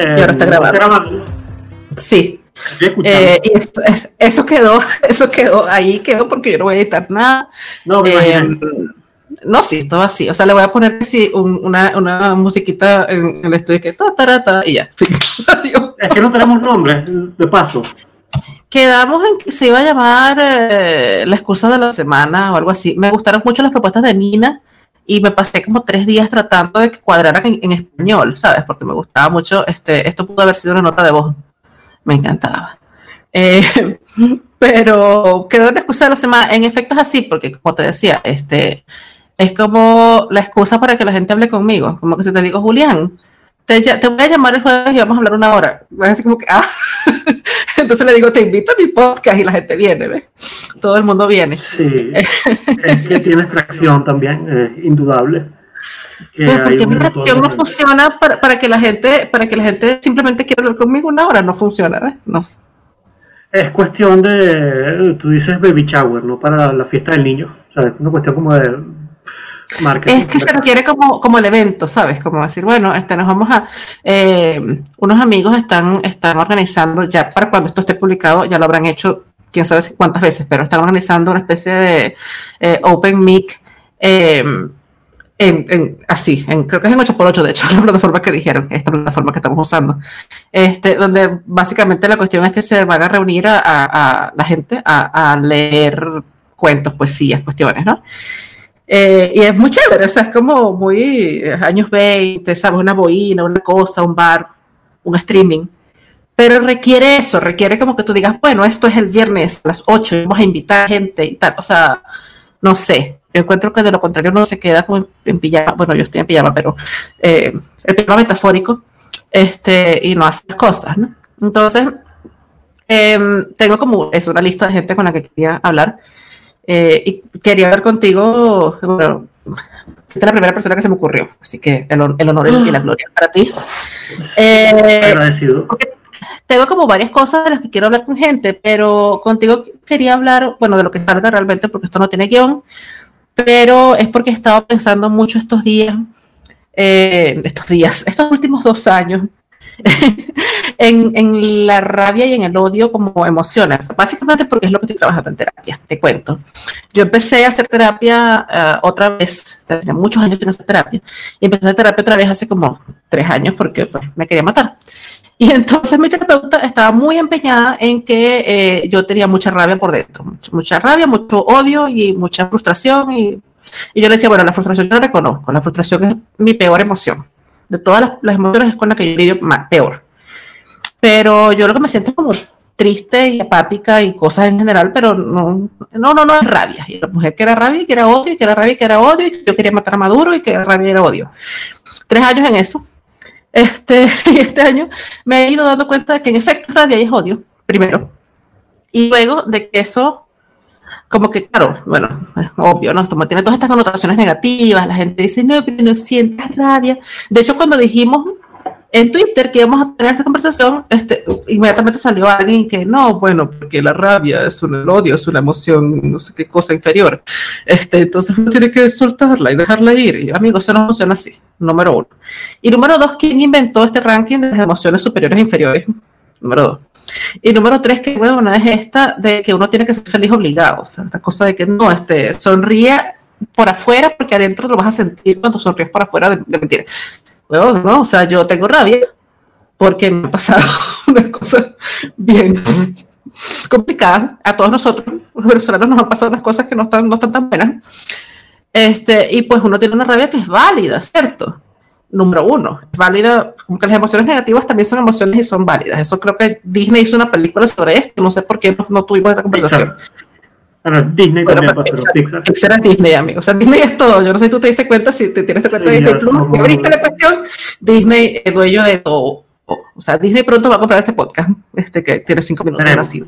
y ahora está grabando. Sí. Eh, y eso, quedó, eso quedó, ahí quedó porque yo no voy a editar nada. No, me eh, no, sí, todo así. O sea, le voy a poner así una, una, musiquita en, el estudio que ta, ta, y ya. es que no tenemos nombre, de paso. Quedamos en que se iba a llamar eh, La excusa de la semana o algo así. Me gustaron mucho las propuestas de Nina y me pasé como tres días tratando de que cuadraran en, español, ¿sabes? Porque me gustaba mucho. Este, esto pudo haber sido una nota de voz. Me encantaba. Eh, pero quedó en la excusa de la semana. En efecto es así, porque como te decía, este es como la excusa para que la gente hable conmigo. Como que si te digo, Julián, te, te voy a llamar el jueves y vamos a hablar una hora. Así como que, ah. Entonces le digo, te invito a mi podcast y la gente viene, ¿ves? Todo el mundo viene. Sí, es que tiene extracción también, es indudable. Pues porque mi extracción no funciona para, para, que la gente, para que la gente simplemente quiera hablar conmigo una hora, no funciona, ¿ves? No. Es cuestión de, tú dices baby shower, no para la fiesta del niño. O sea, es una cuestión como de es que se requiere como, como el evento, ¿sabes? Como decir, bueno, este, nos vamos a... Eh, unos amigos están, están organizando, ya para cuando esto esté publicado, ya lo habrán hecho quién sabe cuántas veces, pero están organizando una especie de eh, Open Mic eh, en, así, creo que es en 8x8, de hecho, la plataforma que dijeron, esta plataforma que estamos usando, este, donde básicamente la cuestión es que se van a reunir a, la gente a, leer cuentos, poesías, cuestiones, ¿no? Eh, y es muy chévere, o sea, es como muy eh, años 20, ¿sabes? Una boina, una cosa, un bar, un streaming. Pero requiere eso, requiere como que tú digas, bueno, esto es el viernes a las 8 y vamos a invitar gente y tal. O sea, no sé. Yo encuentro que de lo contrario uno se queda como en, pijama. Bueno, yo estoy en pijama, pero eh, el pijama metafórico este, y no hace cosas, ¿no? Entonces, em, tengo como, es una lista de gente con la que quería hablar. Eh, y quería hablar contigo, bueno, fuiste la primera persona que se me ocurrió, así que el, honor y la ah. gloria para ti. Eh, Agradecido. Tengo como varias cosas de las que quiero hablar con gente, pero contigo quería hablar, bueno, de lo que salga realmente, porque esto no tiene guion, pero es porque he estado pensando mucho estos días, eh, estos días, estos últimos dos años, en, la rabia y en el odio como emociones. Básicamente porque es lo que estoy trabajando en terapia, te cuento. Yo empecé a hacer terapia eh, otra vez, tenía muchos años sin hacer terapia, y empecé a hacer terapia otra vez hace como tres años porque pues, me quería matar. Y entonces mi terapeuta estaba muy empeñada en que eh, yo tenía mucha rabia por dentro, mucha, rabia, mucho odio y mucha frustración. Y, y, yo le decía, bueno, la frustración yo la reconozco, la frustración es mi peor emoción de todas las, emociones es con la que yo lidio más, peor. Pero yo lo que me siento es como triste y apática y cosas en general, pero no, no, no, no es rabia. Y la mujer que era rabia y que era odio, y que era rabia y que era odio, y yo quería matar a Maduro y que era rabia y era odio. Tres años en eso. Este, y este año me he ido dando cuenta de que en efecto rabia y es odio, primero. Y luego de que eso como que, claro, bueno, obvio, ¿no? Como tiene todas estas connotaciones negativas, la gente dice, no, pero no sientas rabia. De hecho, cuando dijimos en Twitter que íbamos a tener esta conversación, este, inmediatamente salió alguien que no, bueno, porque la rabia es un el odio, es una emoción, no sé qué cosa inferior. Este, entonces uno tiene que soltarla y dejarla ir. Y amigos, eso no funciona así, número uno. Y número dos, ¿quién inventó este ranking de las emociones superiores e inferiores? número dos. Y número tres, que bueno, es esta de que uno tiene que ser feliz obligado, o sea, la cosa de que no, este, sonríe por afuera porque adentro lo vas a sentir cuando sonríes por afuera de, de mentira. No, o sea, yo tengo rabia porque me ha pasado una cosa bien complicada. A todos nosotros, los venezolanos, nos han pasado unas cosas que no están, no están tan buenas. Este, y pues uno tiene una rabia que es válida, ¿cierto? número uno. Es válida, como que las emociones negativas también son emociones y son válidas. Eso creo que Disney hizo una película sobre esto, no sé por qué no, tuvimos esa conversación. Bueno, Disney también, pues, pero Pixar, Pixar. es Disney, amigo. O sea, Disney es todo. Yo no sé si tú te diste cuenta, si te tienes cuenta de Disney Plus, que abriste la cuestión, Disney es dueño de todo. O sea, Disney pronto va a comprar este podcast, este que tiene cinco minutos de nacido.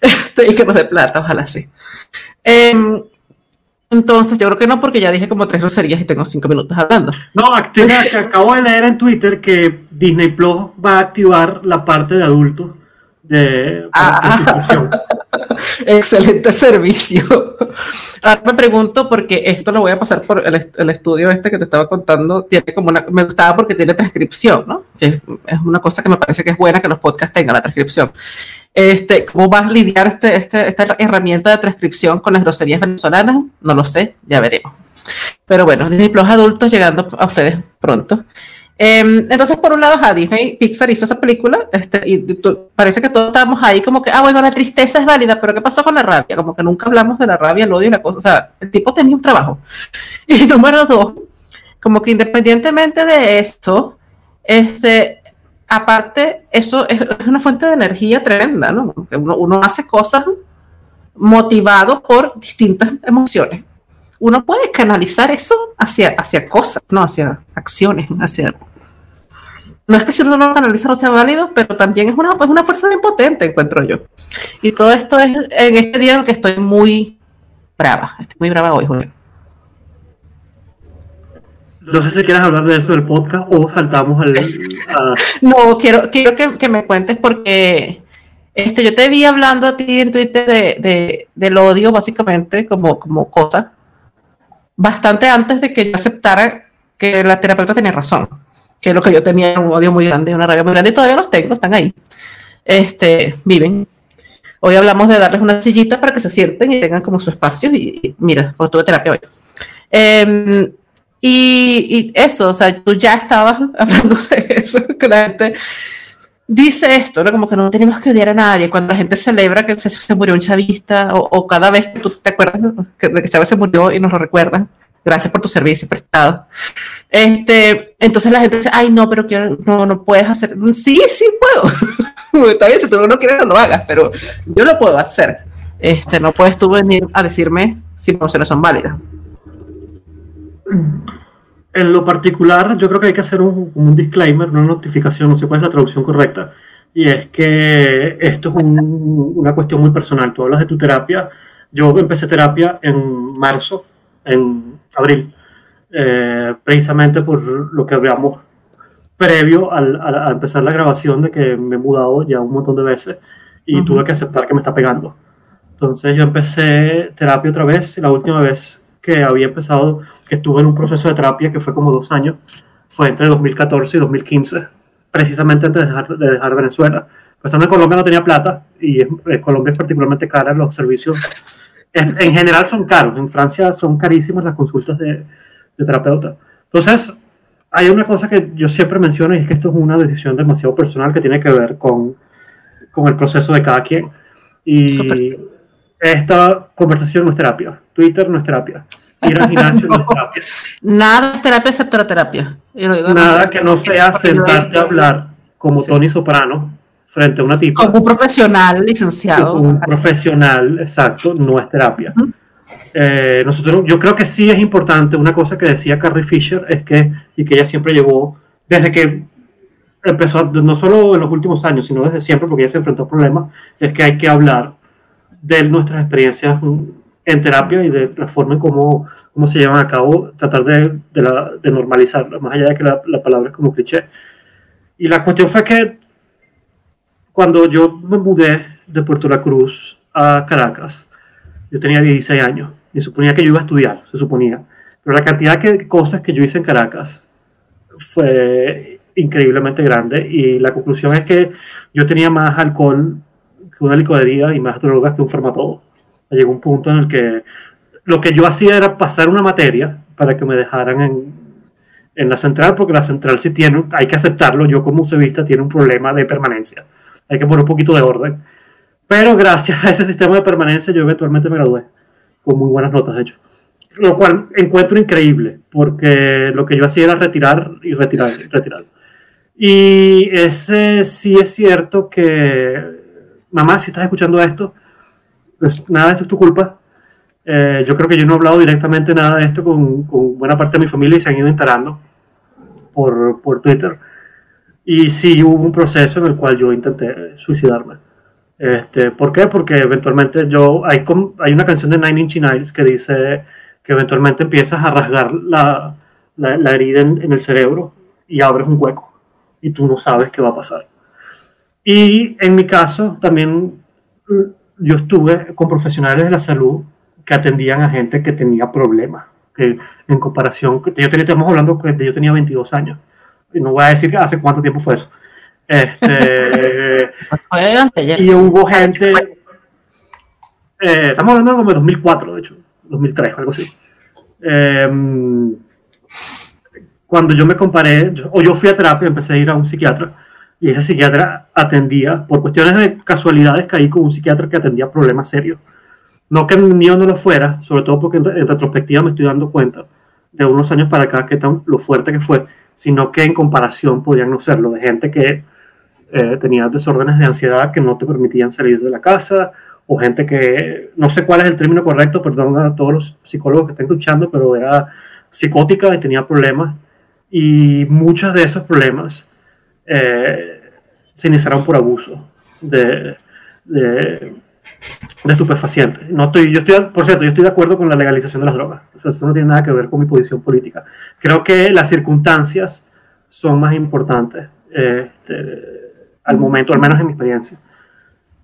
Este, y que nos dé plata, ojalá sí. Eh, entonces, yo creo que no, porque ya dije como tres groserías y tengo cinco minutos hablando. No, acabo de leer en Twitter que Disney Plus va a activar la parte de adultos de ah, Excelente servicio. Ahora me pregunto, porque esto lo voy a pasar por el, estudio este que te estaba contando, tiene como una, me gustaba porque tiene transcripción, ¿no? que es una cosa que me parece que es buena que los podcasts tengan la transcripción. Este, ¿Cómo vas a lidiar este, este, esta herramienta de transcripción con las groserías venezolanas? No lo sé, ya veremos. Pero bueno, Disney Plus adultos llegando a ustedes pronto. Em, entonces, por un lado, a Disney, Pixar hizo esa película, este, y parece que todos estábamos ahí como que, ah, bueno, la tristeza es válida, pero ¿qué pasó con la rabia? Como que nunca hablamos de la rabia, el odio y la cosa. O sea, el tipo tenía un trabajo. Y número dos, como que independientemente de esto, este, aparte, eso es, una fuente de energía tremenda, ¿no? Uno, uno hace cosas motivado por distintas emociones uno puede canalizar eso hacia, hacia cosas, no hacia acciones, hacia... No es que si uno no lo canaliza no sea válido, pero también es una, pues una fuerza bien potente, encuentro yo. Y todo esto es en este día en el que estoy muy brava. Estoy muy brava hoy, Julián. No sé si quieres hablar de eso del podcast o saltamos al... No, quiero, quiero que, me cuentes porque este, yo te vi hablando a ti en Twitter de, del odio, básicamente, como, como cosa bastante antes de que yo aceptara que la terapeuta tenía razón, que es lo que yo tenía un odio muy grande, una rabia muy grande, y todavía los tengo, están ahí. Este, viven. Hoy hablamos de darles una sillita para que se sienten y tengan como su espacio, y, mira, porque tuve terapia hoy. Em, y, eso, o sea, tú ya estabas hablando de eso, que la gente dice esto, ¿no? Como que no tenemos que odiar a nadie. Cuando la gente celebra que se, se murió un chavista, o, cada vez que tú te acuerdas que, que Chávez se murió y nos lo recuerdan, gracias por tu servicio prestado. Este, entonces la gente dice, ay, no, pero quiero, no, no puedes hacer. Sí, sí puedo. Está bien, si tú no quieres, no lo hagas, pero yo lo puedo hacer. Este, no puedes tú venir a decirme si no se son válidas. En lo particular, yo creo que hay que hacer un, un disclaimer, una notificación, no sé cuál es la traducción correcta, y es que esto es una cuestión muy personal. Tú hablas de tu terapia. Yo empecé terapia en marzo, en abril, eh, precisamente por lo que hablamos previo al, a, empezar la grabación de que me he mudado ya un montón de veces y tuve que aceptar que me está pegando. Entonces yo empecé terapia otra vez, la última vez que había empezado, que estuve en un proceso de terapia que fue como dos años, fue entre 2014 y 2015, precisamente antes de dejar, de dejar Venezuela. Pues en Colombia no tenía plata y Colombia es particularmente cara, los servicios en, en, general son caros, en Francia son carísimas las consultas de, de terapeuta. Entonces, hay una cosa que yo siempre menciono y es que esto es una decisión demasiado personal que tiene que ver con, con el proceso de cada quien. Y esta conversación no es terapia, Twitter no es terapia, ir al gimnasio no, es terapia. Nada es terapia excepto la terapia. Nada que no sea sentarte a hablar como Tony Soprano frente a una tipa. Como un profesional licenciado. Como un profesional, exacto, no es terapia. Eh, nosotros, yo creo que sí es importante, una cosa que decía Carrie Fisher es que, y que ella siempre llevó, desde que empezó, no solo en los últimos años, sino desde siempre, porque ella se enfrentó a problemas, es que hay que hablar de nuestras experiencias en terapia y de la forma en cómo, cómo se llevan a cabo, tratar de, de, la, de normalizarlo, más allá de que la, la, palabra es como cliché. Y la cuestión fue que cuando yo me mudé de Puerto La Cruz a Caracas, yo tenía 16 años y suponía que yo iba a estudiar, se suponía. Pero la cantidad de cosas que yo hice en Caracas fue increíblemente grande y la conclusión es que yo tenía más alcohol que una licorería y más drogas que un farmatodo llegó un punto en el que lo que yo hacía era pasar una materia para que me dejaran en, la central, porque la central sí tiene, hay que aceptarlo, yo como vista tiene un problema de permanencia. Hay que poner un poquito de orden. Pero gracias a ese sistema de permanencia yo eventualmente me gradué con muy buenas notas, de hecho. Lo cual encuentro increíble, porque lo que yo hacía era retirar y retirar y retirar. Y ese sí es cierto que, mamá, si estás escuchando esto, pues nada, esto es tu culpa. Eh, yo creo que yo no he hablado directamente nada de esto con, con, buena parte de mi familia y se han ido enterando por, por Twitter. Y sí hubo un proceso en el cual yo intenté suicidarme. Este, ¿Por qué? Porque eventualmente yo, hay, hay una canción de Nine Inch Nails que dice que eventualmente empiezas a rasgar la, la, herida en, el cerebro y abres un hueco y tú no sabes qué va a pasar. Y en mi caso también yo estuve con profesionales de la salud que atendían a gente que tenía problemas, que en comparación, yo tenía, estamos hablando que yo tenía 22 años, Y no voy a decir hace cuánto tiempo fue eso. Este, y hubo gente. Eh, estamos hablando como de 2004, de hecho, 2003, algo así. Em, cuando yo me comparé, o yo fui a terapia, empecé a ir a un psiquiatra, y ese psiquiatra atendía, por cuestiones de casualidades, caí con un psiquiatra que atendía problemas serios. No que el mío no lo fuera, sobre todo porque en, retrospectiva me estoy dando cuenta de unos años para acá que tan lo fuerte que fue, sino que en comparación podrían no serlo, de gente que eh, tenía desórdenes de ansiedad que no te permitían salir de la casa, o gente que, no sé cuál es el término correcto, perdón a todos los psicólogos que están escuchando, pero era psicótica y tenía problemas. Y muchos de esos problemas eh, se iniciaron por abuso de, de, estupefacientes. No estoy, yo estoy, por cierto, yo estoy de acuerdo con la legalización de las drogas. Eso no tiene nada que ver con mi posición política. Creo que las circunstancias son más importantes este, al momento, al menos en mi experiencia.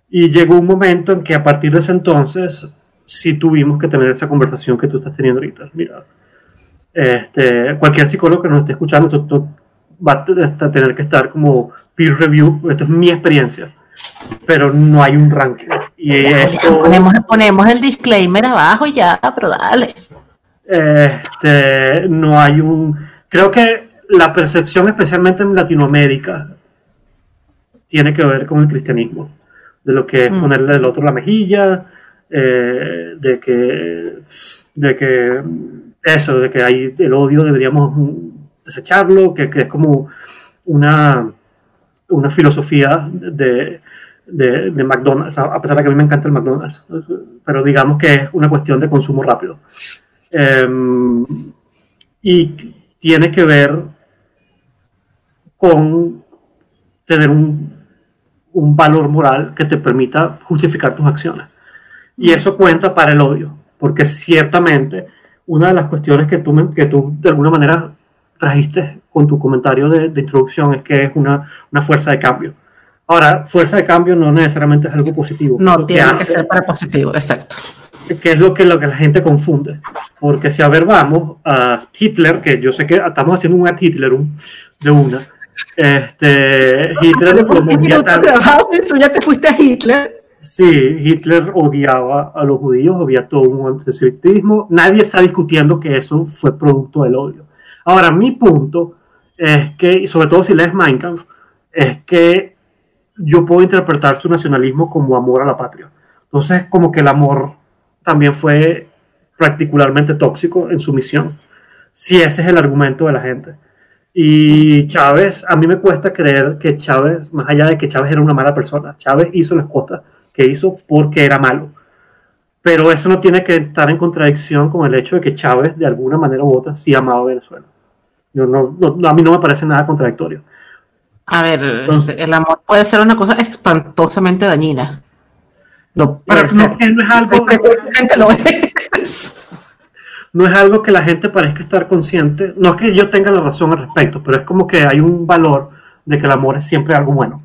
Y llegó un momento en que a partir de ese entonces sí tuvimos que tener esa conversación que tú estás teniendo ahorita. Mira, este, cualquier psicólogo que nos esté escuchando esto, va a tener que estar como peer review. Esto es mi experiencia, pero no hay un ranking. Y eso, ponemos, ponemos el disclaimer abajo ya, pero dale. Este, no hay un. Creo que la percepción, especialmente en Latinoamérica, tiene que ver con el cristianismo de lo que es mm. ponerle el otro la mejilla, eh, de que de que eso, de que hay el odio deberíamos desecharlo, que, que es como una, una filosofía de, de, de, McDonald's, a pesar de que a mí me encanta el McDonald's, pero digamos que es una cuestión de consumo rápido. Em, y tiene que ver con tener un un valor moral que te permita justificar tus acciones. Y eso cuenta para el odio, porque ciertamente una de las cuestiones que tú, que tú de alguna manera trajiste con tu comentario de, introducción es que es una, una, fuerza de cambio. Ahora, fuerza de cambio no necesariamente es algo positivo. No, tiene que, ser para positivo, exacto. Que es lo que, lo que la gente confunde. Porque si a ver, vamos a Hitler, que yo sé que estamos haciendo un Hitler de una, este, Hitler Tú ya te fuiste a Hitler. Sí, Hitler odiaba a los judíos, había todo un antisemitismo. Nadie está discutiendo que eso fue producto del odio. Ahora, mi punto es que, y sobre todo si lees Mein Kampf, es que yo puedo interpretar su nacionalismo como amor a la patria. Entonces, como que el amor también fue particularmente tóxico en su misión, si ese es el argumento de la gente. Y Chávez, a mí me cuesta creer que Chávez, más allá de que Chávez era una mala persona, Chávez hizo las cosas que hizo porque era malo. Pero eso no tiene que estar en contradicción con el hecho de que Chávez, de alguna manera u otra, sí amaba a Venezuela. Yo no, no, a mí no me parece nada contradictorio. A ver, el amor puede ser una cosa espantosamente dañina. No, pero no, no, es algo. Es no es algo que la gente parezca estar consciente. No es que yo tenga la razón al respecto, pero es como que hay un valor de que el amor es siempre algo bueno.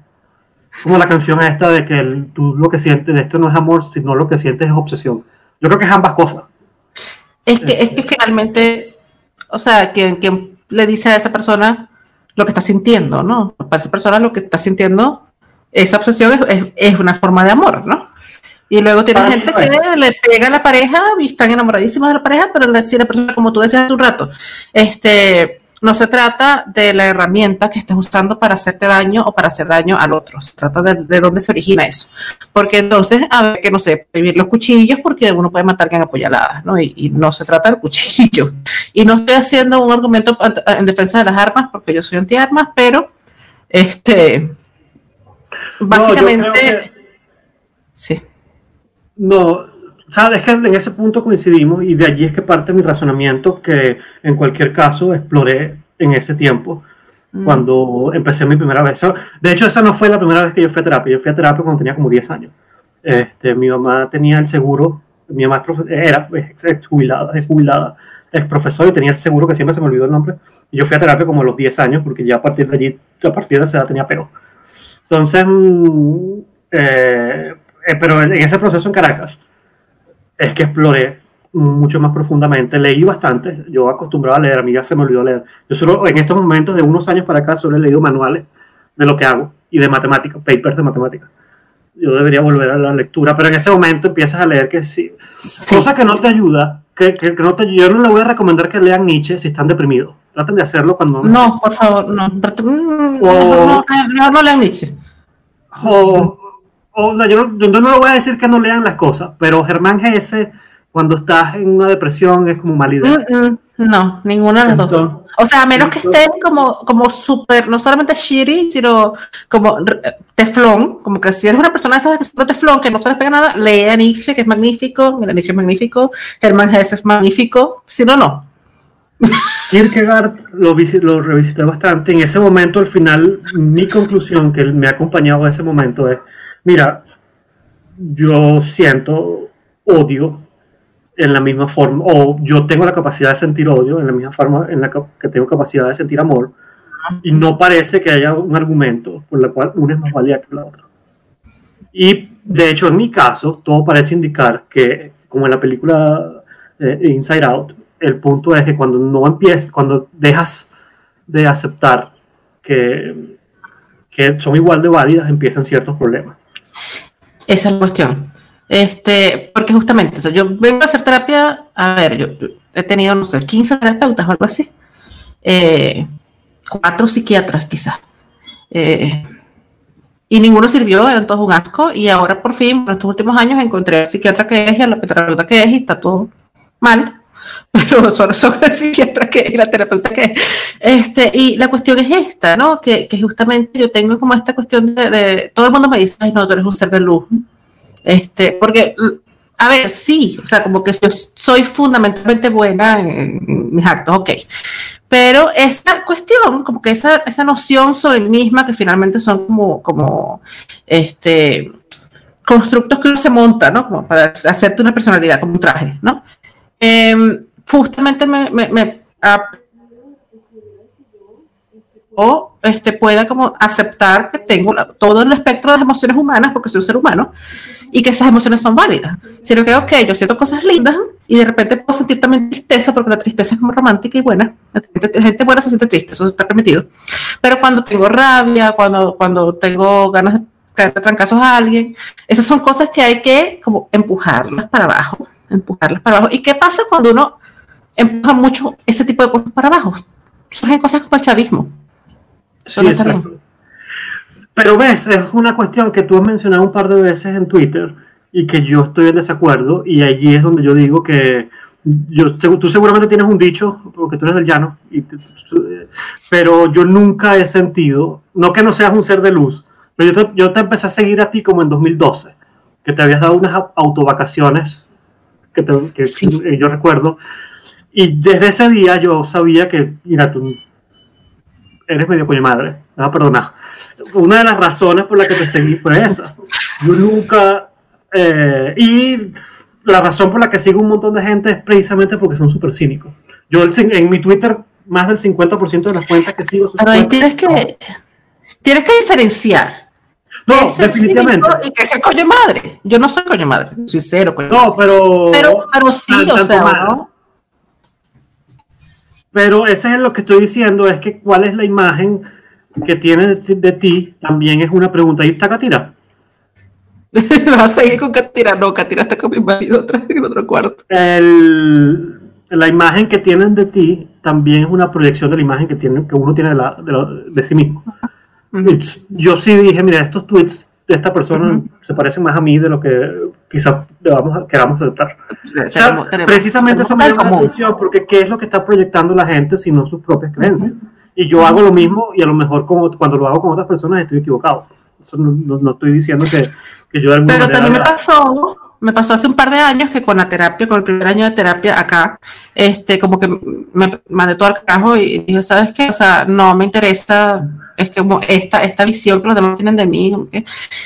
Como la canción esta de que tú lo que sientes de esto no es amor, sino lo que sientes es obsesión. Yo creo que es ambas cosas. Es que, es que finalmente, o sea, quien, le dice a esa persona lo que está sintiendo, ¿no? Para esa persona lo que está sintiendo, esa obsesión es una forma de amor, ¿no? Y luego tiene gente que le pega a la pareja y están enamoradísimos de la pareja, pero si la persona, como tú decías hace un rato, este, no se trata de la herramienta que estés usando para hacerte daño o para hacer daño al otro. Se trata de, dónde se origina eso. Porque entonces, a ver, que no sé, prohibir los cuchillos porque uno puede matar a apoyaladas, ¿no? Y, y, no se trata del cuchillo. Y no estoy haciendo un argumento en defensa de las armas porque yo soy antiarmas, pero, este, básicamente, sí. No, sabes que en ese punto coincidimos y de allí es que parte mi razonamiento que en cualquier caso exploré en ese tiempo mm. cuando empecé mi primera vez. De hecho, esa no fue la primera vez que yo fui a terapia. Yo fui a terapia cuando tenía como 10 años. Este, mi mamá tenía el seguro, mi mamá era ex jubilada, es jubilada, es profesor y tenía el seguro que siempre se me olvidó el nombre. Y yo fui a terapia como a los 10 años porque ya a partir de allí, a partir de esa edad tenía pero. Entonces, mm, eh, eh, pero en ese proceso en Caracas es que exploré mucho más profundamente. Leí bastante, yo acostumbraba a leer, a mí ya se me olvidó leer. Yo solo en estos momentos de unos años para acá solo he leído manuales de lo que hago y de matemáticas, papers de matemáticas. Yo debería volver a la lectura, pero en ese momento empiezas a leer que sí, cosa que no te ayuda, que, que, no te, yo no le voy a recomendar que lean Nietzsche si están deprimidos. Traten de hacerlo cuando... No, por favor, no. O, no, no, lean Nietzsche. O, o yo, no, yo no le voy a decir que no lean las cosas, pero Germán Gese cuando estás en una depresión es como mal idea. Mm, mm, no, ninguna de las dos. O sea, a menos que estén como, como súper, no solamente shitty, sino como teflón, como que si eres una persona de esas que es teflón, que no se les pega nada, lee a Nietzsche, que es magnífico, mira, Nietzsche es magnífico, Hermann Hesse es magnífico, si no, no. Kierkegaard lo, lo revisité bastante. En ese momento, al final, mi conclusión que me ha acompañado a ese momento es, mira, yo siento odio en la misma forma, o yo tengo la capacidad de sentir odio en la misma forma en la que tengo capacidad de sentir amor, y no parece que haya un argumento por el cual una es más válida que la otra. Y de hecho, en mi caso, todo parece indicar que, como en la película eh, Inside Out, el punto es que cuando no empiezas, cuando dejas de aceptar que, que son igual de válidas, empiezan ciertos problemas. Esa es la cuestión. Este, porque justamente, o sea, yo vengo a hacer terapia, a ver, yo he tenido, no sé, 15 terapeutas o algo así, eh, cuatro psiquiatras quizás, eh, y ninguno sirvió, eran todos un asco, y ahora por fin, en estos últimos años, encontré al psiquiatra que es y a la terapeuta que es, y está todo mal, pero solo son el psiquiatra que y la terapeuta que es. Este, y la cuestión es esta, ¿no? Que, que justamente yo tengo como esta cuestión de, de, todo el mundo me dice, ay, no, tú eres un ser de luz, este, porque, a ver, sí, o sea, como que yo soy fundamentalmente buena en, mis actos, ok. Pero esa cuestión, como que esa, esa noción sobre mí misma, que finalmente son como, como este, constructos que uno se monta, ¿no? Como para hacerte una personalidad, como un traje, ¿no? Em, justamente me, me, me o este, pueda como aceptar que tengo todo el espectro de las emociones humanas porque soy un ser humano y que esas emociones son válidas. Sino que, ok, yo siento cosas lindas y de repente puedo sentir también tristeza porque la tristeza es muy romántica y buena. La gente, buena se siente triste, eso está permitido. Pero cuando tengo rabia, cuando, cuando tengo ganas de caer trancazos a alguien, esas son cosas que hay que como empujarlas para abajo, empujarlas para abajo. ¿Y qué pasa cuando uno empuja mucho ese tipo de cosas para abajo? Surgen cosas como el chavismo. Sí, pero ves, es una cuestión que tú has mencionado un par de veces en Twitter y que yo estoy en desacuerdo y allí es donde yo digo que yo, tú seguramente tienes un dicho, porque tú eres del llano, pero yo nunca he sentido, no que no seas un ser de luz, pero yo te, yo te empecé a seguir a ti como en 2012, que te habías dado unas autovacaciones que, que yo recuerdo, y desde ese día yo sabía que, mira, tú eres medio coño madre, me va a perdonar una de las razones por las que te seguí fue esa. Yo nunca. Eh, y la razón por la que sigo un montón de gente es precisamente porque son súper cínicos. Yo en mi Twitter, más del 50% de las cuentas que sigo. Pero ahí tienes que, tienes que diferenciar. No, definitivamente. Y que sea coño madre. Yo no soy coño madre, soy cero coño No, pero. Pero, pero sí, o sea, ¿no? Pero ese es lo que estoy diciendo, es que cuál es la imagen que tiene de ti también es una pregunta. ¿Y está Katira? ¿Vas a seguir con Katira? No, Katira está con mi marido otra en otro cuarto. El, la imagen que tienen de ti también es una proyección de la imagen que, tiene, que uno tiene de, la, de, sí mismo. Yo sí dije, mira, estos tweets de esta persona se parecen más a mí de lo que quizás queramos aceptar. precisamente eso me llama la atención, porque ¿qué es lo que está proyectando la gente si no sus propias creencias? y yo hago lo mismo y a lo mejor como, cuando lo hago con otras personas estoy equivocado. Eso no, estoy diciendo que, que yo de alguna Pero también me pasó, me pasó hace un par de años que con la terapia, con el primer año de terapia acá, este, como que me mandé todo al carajo y dije, ¿sabes qué? O sea, no me interesa, es como esta, esta visión que los demás tienen de mí.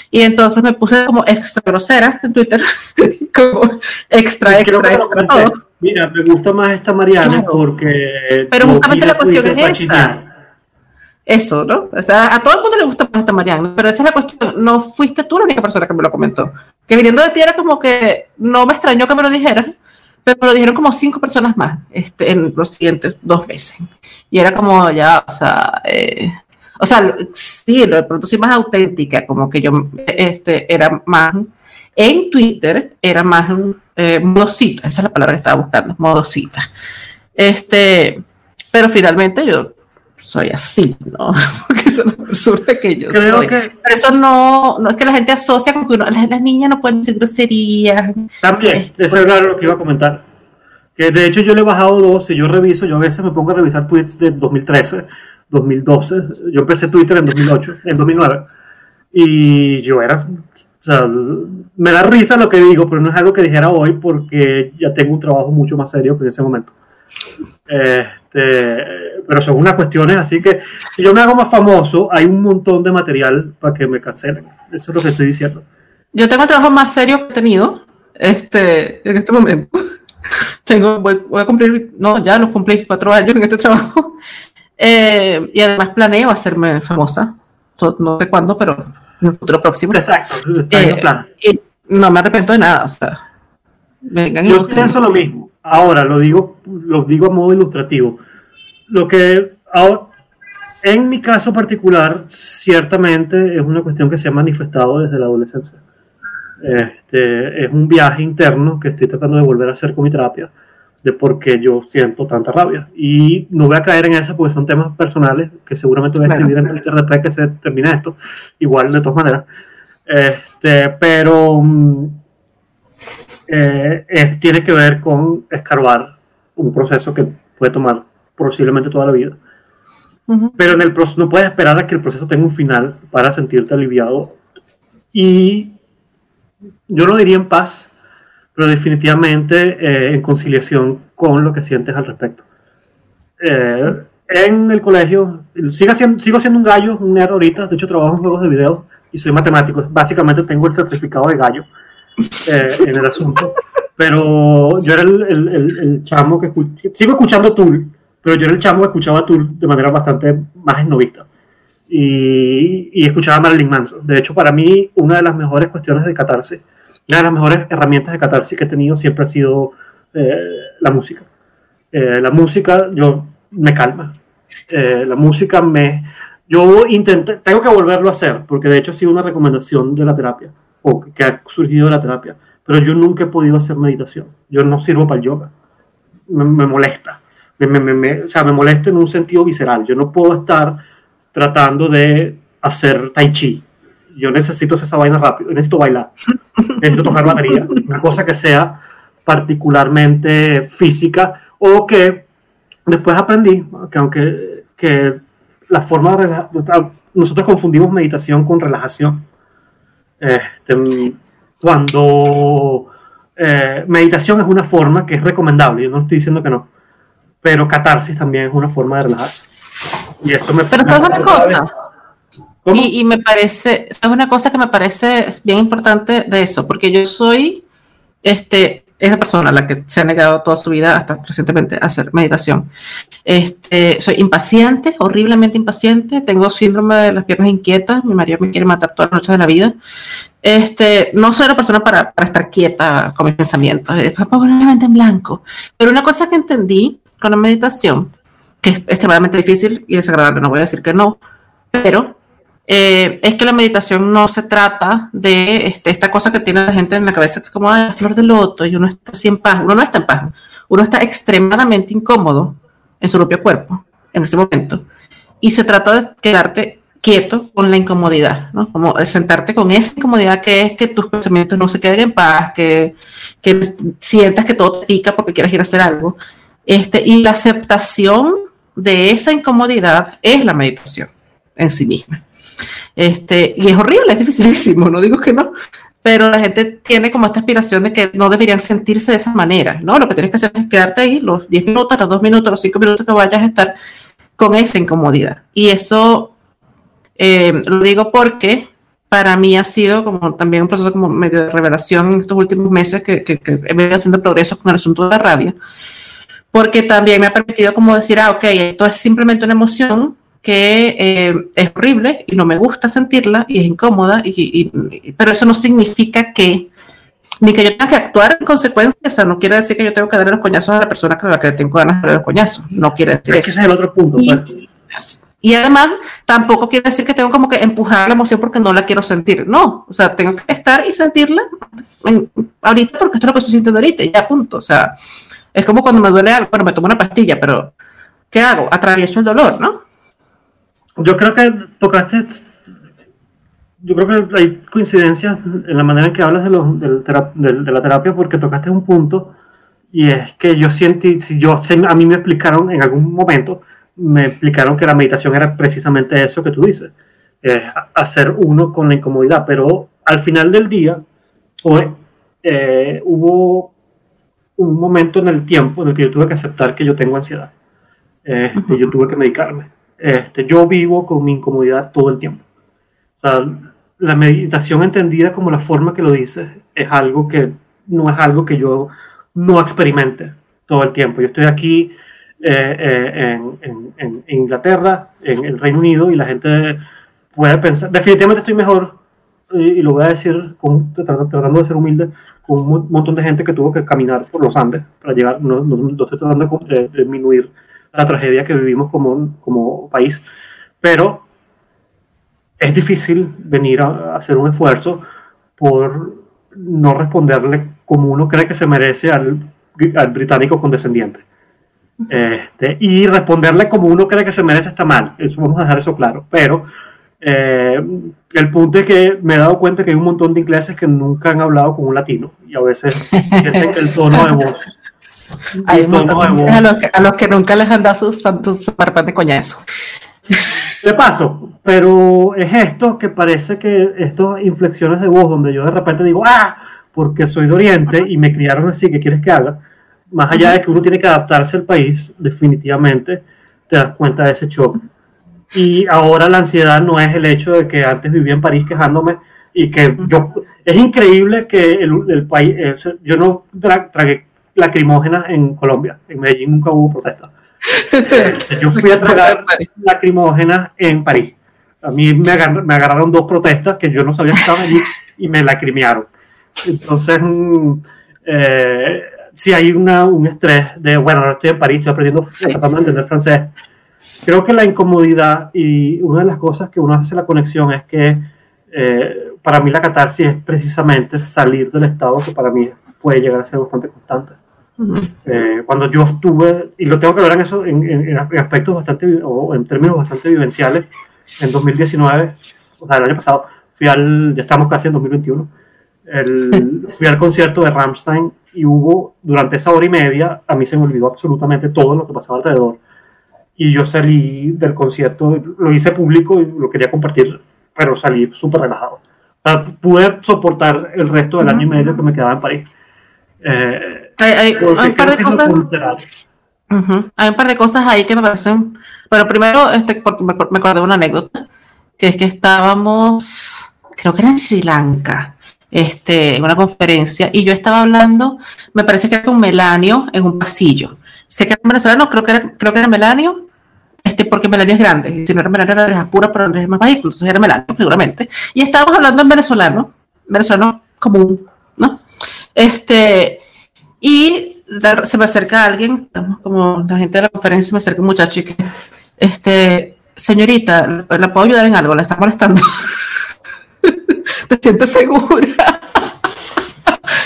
Y entonces me puse como extra grosera en Twitter, como extra, extra, extra, todo. Mira, me gusta más esta Mariana porque. Pero justamente la cuestión es esta. Eso, ¿no? O sea, a todo el mundo le gusta esta Mariana, pero esa es la cuestión. No fuiste tú la única persona que me lo comentó. Que viniendo de ti era como que no me extrañó que me lo dijeras, pero lo dijeron como cinco personas más este, en los siguientes dos meses. Y era como ya, o sea, eh, o sea, sí, lo de pronto sí más auténtica, como que yo este, era más, en Twitter era más eh, esa es la palabra que estaba buscando, modosita. Este, pero finalmente yo soy así, ¿no? Porque es una persona que yo Creo soy. Que... Pero eso no, no es que la gente asocia con que las, niñas no pueden decir groserías. También, este, eso era lo que iba a comentar. Que de hecho yo le he bajado dos, y yo reviso, yo a veces me pongo a revisar tweets de 2013, 2012, yo empecé Twitter en 2008, en 2009, y yo era, o sea, me da risa lo que digo, pero no es algo que dijera hoy porque ya tengo un trabajo mucho más serio que en ese momento. Este, pero son unas cuestiones así que si yo me hago más famoso, hay un montón de material para que me cancelen. Eso es lo que estoy diciendo. Yo tengo el trabajo más serio que he tenido este, en este momento. tengo, voy, a cumplir, no, ya los cumplí cuatro años en este trabajo. Eh, y además planeo hacerme famosa. No sé cuándo, pero en el futuro próximo. Exacto, eh, Y no me arrepiento de nada. O sea, vengan yo pienso lo mismo. Ahora, lo digo, lo digo a modo ilustrativo lo que en mi caso particular, ciertamente es una cuestión que se ha manifestado desde la adolescencia. Este, es un viaje interno que estoy tratando de volver a hacer con mi terapia, de por qué yo siento tanta rabia. Y no voy a caer en eso porque son temas personales que seguramente voy a escribir en Twitter después que se termine esto, igual de todas maneras. Este, pero eh, tiene que ver con escarbar un proceso que puede tomar posiblemente toda la vida. Pero en el proceso no puedes esperar a que el proceso tenga un final para sentirte aliviado. Y yo no diría en paz, pero definitivamente eh, en conciliación con lo que sientes al respecto. Eh, en el colegio, sigo siendo, sigo siendo un gallo, un nerd ahorita, de hecho trabajo en juegos de video y soy matemático, básicamente tengo el certificado de gallo eh, en el asunto, pero yo era el, el, el, chamo que sigo escuchando Tool, pero yo era el chamo que escuchaba Tool de manera bastante más esnovista. Y, y, escuchaba Marilyn Manson. De hecho, para mí, una de las mejores cuestiones de catarse, una de las mejores herramientas de catarse que he tenido siempre ha sido eh, la música. Eh, la música yo me calma. Eh, la música me... Yo intenté, tengo que volverlo a hacer, porque de hecho ha sido una recomendación de la terapia, o que ha surgido de la terapia, pero yo nunca he podido hacer meditación. Yo no sirvo para el yoga. me molesta me, me, o sea, me molesta en un sentido visceral. Yo no puedo estar tratando de hacer tai chi. Yo necesito hacer esa vaina rápido, necesito bailar, necesito tocar batería, una cosa que sea particularmente física o que después aprendí que aunque que la forma de nosotros confundimos meditación con relajación. Este, cuando eh, meditación es una forma que es recomendable, yo no estoy diciendo que no, pero catarsis también es una forma de relajarse. Y eso me Pero ¿sabes una cosa? Y, y, me parece, es una cosa que me parece bien importante de eso, porque yo soy este, esa persona la que se ha negado toda su vida hasta recientemente a hacer meditación. Este, soy impaciente, horriblemente impaciente, tengo síndrome de las piernas inquietas, mi marido me quiere matar todas las noches de la vida. Este, no soy la persona para, para estar quieta con mis pensamientos, es mente en blanco. Pero una cosa que entendí con la meditación, que es extremadamente difícil y desagradable, no voy a decir que no, pero eh, es que la meditación no se trata de este, esta cosa que tiene la gente en la cabeza, que es como la flor de loto y uno está así en paz. Uno no está en paz, uno está extremadamente incómodo en su propio cuerpo en ese momento. Y se trata de quedarte quieto con la incomodidad, ¿no? Como sentarte con esa incomodidad que es que tus pensamientos no se queden en paz, que, que sientas que todo te pica porque quieres ir a hacer algo este, y la aceptación de esa incomodidad es la meditación en sí misma. Este, y es horrible, es dificilísimo, no digo que no, pero la gente tiene como esta aspiración de que no deberían sentirse de esa manera, ¿no? Lo que tienes que hacer es quedarte ahí los 10 minutos, los 2 minutos, los 5 minutos que vayas a estar con esa incomodidad. Y eso eh, lo digo porque para mí ha sido como también un proceso como medio de revelación en estos últimos meses que, que, he venido haciendo progresos con el asunto de la rabia porque también me ha permitido como decir, ah, ok, esto es simplemente una emoción que eh, es horrible y no me gusta sentirla y es incómoda, y, pero eso no significa que ni que yo tenga que actuar en consecuencia, o sea, no quiere decir que yo tengo que darle los coñazos a la persona que la que tengo ganas de darle los coñazos, no quiere decir eso. Ese es el otro punto. Y, pues. y además, tampoco quiere decir que tengo como que empujar la emoción porque no la quiero sentir, no, o sea, tengo que estar y sentirla en- ahorita porque esto es lo que estoy sintiendo ahorita, ya punto, o sea, es como cuando me duele algo, bueno, me tomo una pastilla, pero ¿qué hago? Atravieso el dolor, ¿no? Yo creo que tocaste. Yo creo que hay coincidencias en la manera en que hablas de, los, tera- del- de la terapia, porque tocaste un punto y es que yo siento, si yo, a mí me explicaron en algún momento, me explicaron que la meditación era precisamente eso que tú dices, es hacer uno con la incomodidad, pero al final del día, hoy, eh, hubo un momento en el tiempo en el que yo tuve que aceptar que yo tengo ansiedad. Este, Yo tuve que medicarme. Este, yo vivo con mi incomodidad todo el tiempo. O sea, la meditación entendida como la forma que lo dices es algo que no es algo que yo no experimente todo el tiempo. Yo estoy aquí eh, eh, en, en- en Inglaterra, en el Reino Unido, y la gente puede pensar, definitivamente estoy mejor, y, y lo voy a decir con- tratando, de ser humilde, con un mo- montón de gente que tuvo que caminar por los Andes para llegar, no, no- no estoy tratando de disminuir la tragedia que vivimos como, como país, pero es difícil venir a, a hacer un esfuerzo por no responderle como uno cree que se merece al, al británico condescendiente. Este, y responderle como uno cree que se merece está mal, eso, vamos a dejar eso claro, pero eh, el punto es que me he dado cuenta que hay un montón de ingleses que nunca han hablado con un latino y a veces sienten que el tono de voz Hay a los, que, a los que nunca les han dado sus, sus parpas de coñazo. De paso, pero es esto que parece que estas inflexiones de voz donde yo de repente digo, ah, porque soy de Oriente y me criaron así, ¿qué quieres que haga? Más allá de que uno tiene que adaptarse al país, definitivamente te das cuenta de ese shock. Y ahora la ansiedad no es el hecho de que antes vivía en París quejándome y que yo... Es increíble que el, el país... el- yo no tra- tragué lacrimógenas en Colombia. En Medellín nunca hubo protesta. Este, yo fui a tragar lacrimógenas en París. A mí me, agar- me agarraron dos protestas que yo no sabía que estaban allí y me lacrimearon. Entonces, mm, eh, si hay una, un estrés de, bueno, ahora estoy en París, estoy aprendiendo, Sí. tratando de entender francés. Creo que la incomodidad y una de las cosas que uno hace la conexión es que eh, para mí la catarsis es precisamente salir del estado que para mí puede llegar a ser bastante constante. Eh, cuando yo estuve, y lo tengo que ver en eso, en, en- en aspectos bastante, o en términos bastante vivenciales, en 2019, o sea, el año pasado, fui al, ya estamos casi en 2021, el- fui al concierto de Rammstein y hubo, durante esa hora y media, a mí se me olvidó absolutamente todo lo que pasaba alrededor. Y yo salí del concierto, lo hice público y lo quería compartir, pero salí súper relajado. O sea, pude soportar el resto del año y medio que me quedaba en París. Eh, Hay, hay- un par de cosas. cultural. Ujú. Hay un par de cosas ahí que me parecen. Bueno, primero, este, porque me, me acordé de una anécdota, que es que estábamos, creo que era en Sri Lanka, este, en una conferencia, y yo estaba hablando, me parece que era con Melanio en un pasillo. Sé que era venezolano, creo que era, creo que era Melanio, este, porque Melanio es grande, y si no era Melanio era Andrés Apura, pero es más bajito, entonces era Melanio, seguramente. Y estábamos hablando en venezolano, venezolano común, ¿no? Este, y se me acerca alguien, como la gente de la conferencia, se me acerca un muchacho y que, este, señorita, ¿la puedo ayudar en algo? ¿La está molestando? ¿Te sientes segura?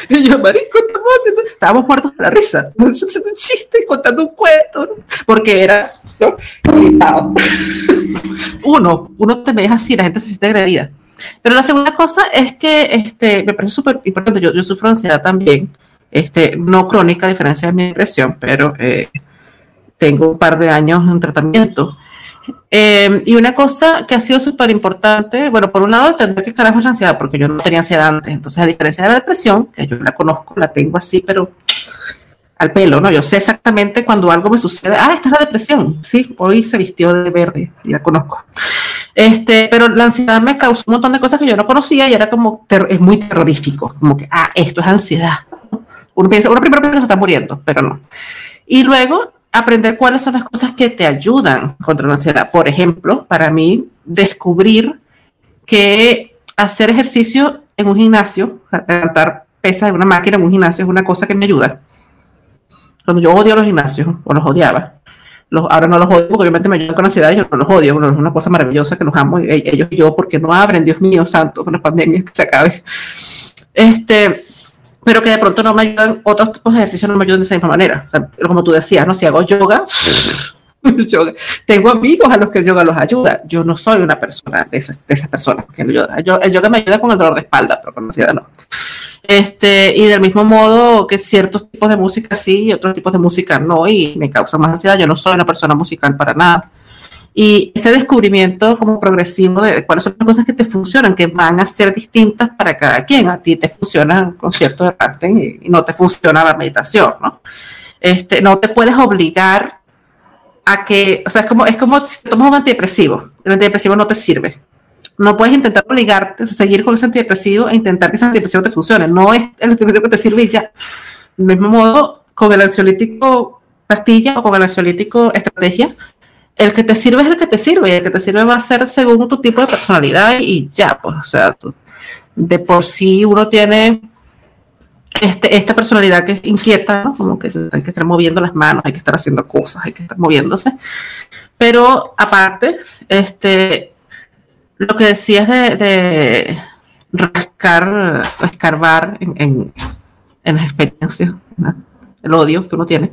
Y yo, marico, estamos haciendo, estábamos muertos de la risa, haciendo un chiste, contando un cuento, ¿no? porque era, ¿no? Uno, uno te me deja así, la gente se siente agredida. Pero la segunda cosa es que este, me parece súper importante, yo, yo sufro ansiedad también, este, no crónica a diferencia de mi depresión, pero eh, tengo un par de años en tratamiento. Eh, y una cosa que ha sido súper importante, bueno, por un lado, entender qué carajo es la ansiedad, porque yo no tenía ansiedad antes. Entonces, a diferencia de la depresión, que yo la conozco, la tengo así, pero al pelo, ¿no? Yo sé exactamente cuando algo me sucede, ah, esta es la depresión, sí, hoy se vistió de verde, sí, la conozco. Este, pero la ansiedad me causó un montón de cosas que yo no conocía y era como, es muy terrorífico, como que, ah, esto es ansiedad. Uno, piensa, uno primero piensa que se está muriendo, pero no. Y luego aprender cuáles son las cosas que te ayudan contra la ansiedad. Por ejemplo, para mí, descubrir que hacer ejercicio en un gimnasio, levantar pesas en una máquina, en un gimnasio, es una cosa que me ayuda. Cuando yo odio los gimnasios, o los odiaba, los, ahora no los odio porque obviamente me ayudan con ansiedad y yo no los odio, bueno, es una cosa maravillosa que los amo, ellos y yo, porque no abren, Dios mío, santo, con la pandemia que se acabe. Este, pero que de pronto no me ayudan, otros tipos de ejercicios no me ayudan de esa misma manera. O sea, como tú decías, ¿no? Si hago yoga, yoga, tengo amigos a los que el yoga los ayuda. Yo no soy una persona de esas, de esas personas que el yoga, el yoga me ayuda con el dolor de espalda, pero con la ansiedad no. Este, y del mismo modo que ciertos tipos de música sí y otros tipos de música no, y me causa más ansiedad. Yo no soy una persona musical para nada. Y ese descubrimiento como progresivo de cuáles son las cosas que te funcionan, que van a ser distintas para cada quien. A ti te funciona un concierto de arte y, no te funciona la meditación, ¿no? Este, no te puedes obligar a que, o sea, es como, es como si tomas un antidepresivo. El antidepresivo no te sirve no puedes intentar obligarte a seguir con ese antidepresivo e intentar que ese antidepresivo te funcione. No es el antidepresivo que te sirve y ya. Del mismo modo, con el ansiolítico pastilla o con el ansiolítico estrategia, el que te sirve es el que te sirve y el que te sirve va a ser según tu tipo de personalidad y ya, pues, o sea, de por sí uno tiene este, esta personalidad que es inquieta, ¿no? como que hay que estar moviendo las manos, hay que estar haciendo cosas, hay que estar moviéndose. Pero aparte, este, lo que decías de, de rascar, escarbar en, en, en las experiencias, el odio que uno tiene.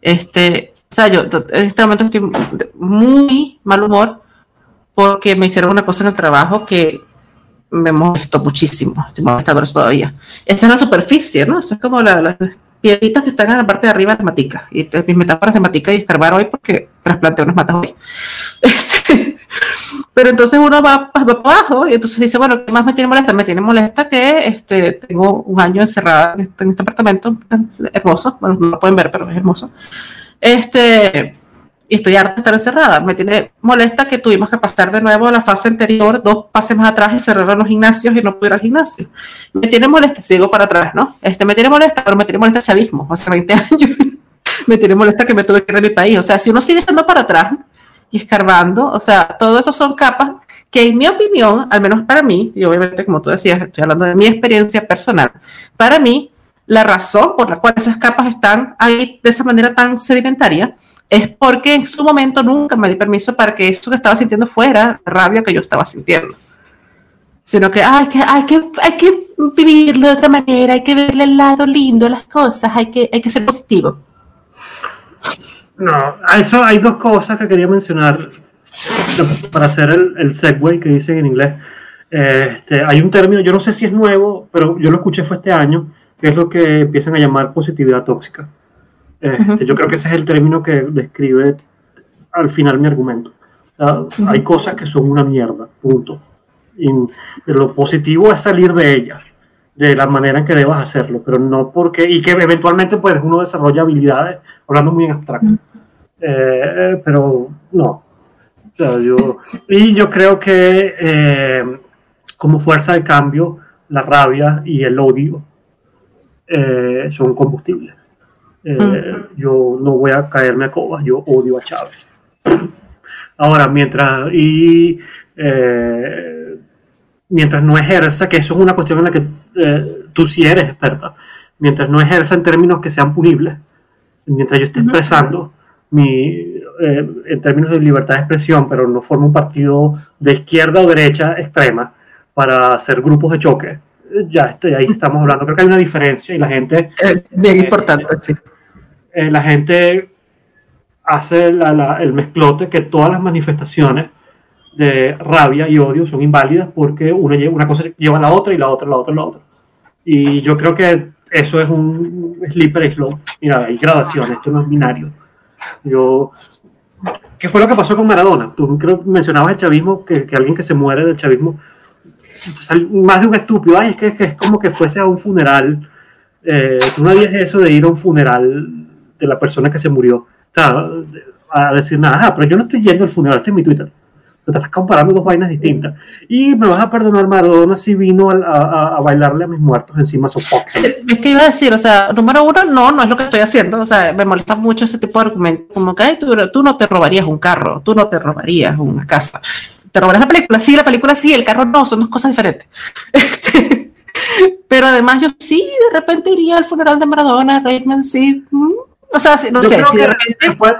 Este, o sea, yo en este momento estoy muy mal humor porque me hicieron una cosa en el trabajo que me molestó muchísimo. Estoy molestando eso todavía. Esa es la superficie, ¿no? Eso es como las piedritas que están en la parte de arriba de las maticas. Y mis metáforas de matica y escarbar hoy porque trasplanté unas matas hoy. Este, pero entonces uno va, para abajo y entonces dice, bueno, ¿qué más me tiene molesta? Me tiene molesta que este, tengo un año encerrada en este, este apartamento hermoso, bueno, no lo pueden ver, pero es hermoso. Este, y estoy harta de estar encerrada. Me tiene molesta que tuvimos que pasar de nuevo a la fase anterior, dos pases más atrás y cerrar los gimnasios y no pude ir al gimnasio. Me tiene molesta, sigo para atrás, ¿no? Este, me tiene molesta, pero me tiene molesta el chavismo, hace 20 años. me tiene molesta que me tuve que ir de mi país. O sea, si uno sigue estando para atrás, y escarbando. O sea, todo eso son capas que en mi opinión, al menos para mí, y obviamente como tú decías, estoy hablando de mi experiencia personal, para mí la razón por la cual esas capas están ahí de esa manera tan sedimentaria es porque en su momento nunca me di permiso para que eso que estaba sintiendo fuera rabia que yo estaba sintiendo. Sino que, hay que, hay que, hay que vivirlo de otra manera, hay que verle el lado lindo las cosas, hay que, hay que ser positivo. No, a eso hay dos cosas que quería mencionar para hacer el, el segue que dicen en inglés. Este, hay un término, yo no sé si es nuevo, pero yo lo escuché fue este año, que es lo que empiezan a llamar positividad tóxica. Este, yo creo que ese es el término que describe al final mi argumento. Hay cosas que son una mierda, punto. Y lo positivo es salir de ellas, de la manera en que debas hacerlo, pero no porque, y que eventualmente pues uno desarrolla habilidades, hablando muy en abstracto. Eh, pero no. yo, y yo creo que eh, como fuerza de cambio, la rabia y el odio eh, son combustibles. Yo no voy a caerme a cobas, yo odio a Chávez. Ahora, mientras, y, mientras no ejerza, que eso es una cuestión en la que eh, tú sí eres experta, mientras no ejerza en términos que sean punibles, mientras yo esté expresando mi, eh, en términos de libertad de expresión, pero no forma un partido de izquierda o derecha extrema para hacer grupos de choque, ya estoy, ahí estamos hablando. Creo que hay una diferencia y la gente... Eh, bien importante, sí. la gente hace el mezclote que todas las manifestaciones de rabia y odio son inválidas porque una, una cosa lleva a la otra y la otra, la otra, la otra. Y yo creo que eso es un slipper slope. Mira, hay gradaciones, esto no es binario. Yo, ¿Qué fue lo que pasó con Maradona? Tú creo mencionabas el chavismo, que, que alguien que se muere del chavismo, más de un estúpido, ay, es que, es como que fuese a un funeral. Eh, tú no harías eso de ir a un funeral de la persona que se murió. A decir nada, pero yo no estoy yendo al funeral, estoy en mi Twitter te estás comparando dos vainas distintas. Y me vas a perdonar, Maradona si vino a, bailarle a mis muertos encima sí, Es que iba a decir, o sea, número uno, no, no es lo que estoy haciendo. O sea, me molesta mucho ese tipo de argumento. Como que tú, tú, no te robarías un carro, tú no te robarías una casa. ¿Te robarías la película? Sí, la película sí, el carro no, son dos cosas diferentes. Este, Pero además yo sí, de repente iría al funeral de Maradona, Reitman, sí. Mm, o sea, no sé, si de repente... Fue...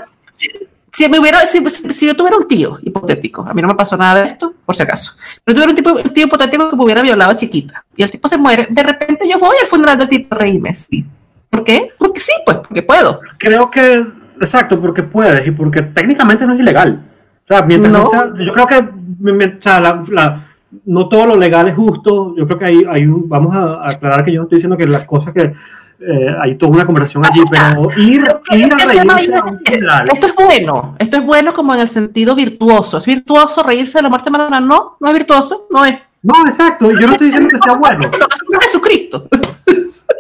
Si, me hubiera, si, si, yo tuviera un tío hipotético, a mí no me pasó nada de esto, por si acaso, pero tuviera un, tipo, un tío hipotético que me hubiera violado a chiquita y el tipo se muere, de repente yo voy al funeral del tipo Reime, sí. ¿Por qué? Porque sí, pues, porque puedo. Creo que, exacto, porque puedes y porque técnicamente no es ilegal. O sea, mientras no, sea, yo creo que o sea, la, no todo lo legal es justo. Yo creo que hay, hay un, vamos a aclarar que yo no estoy diciendo que las cosas que eh, hay toda una conversación allí, pero ir, ir a reírse Esto es bueno, esto es bueno como en el sentido virtuoso. ¿Es virtuoso reírse de la muerte Maradona? No, no es virtuoso, no es. No, exacto, yo no estoy diciendo que sea bueno. Jesucristo.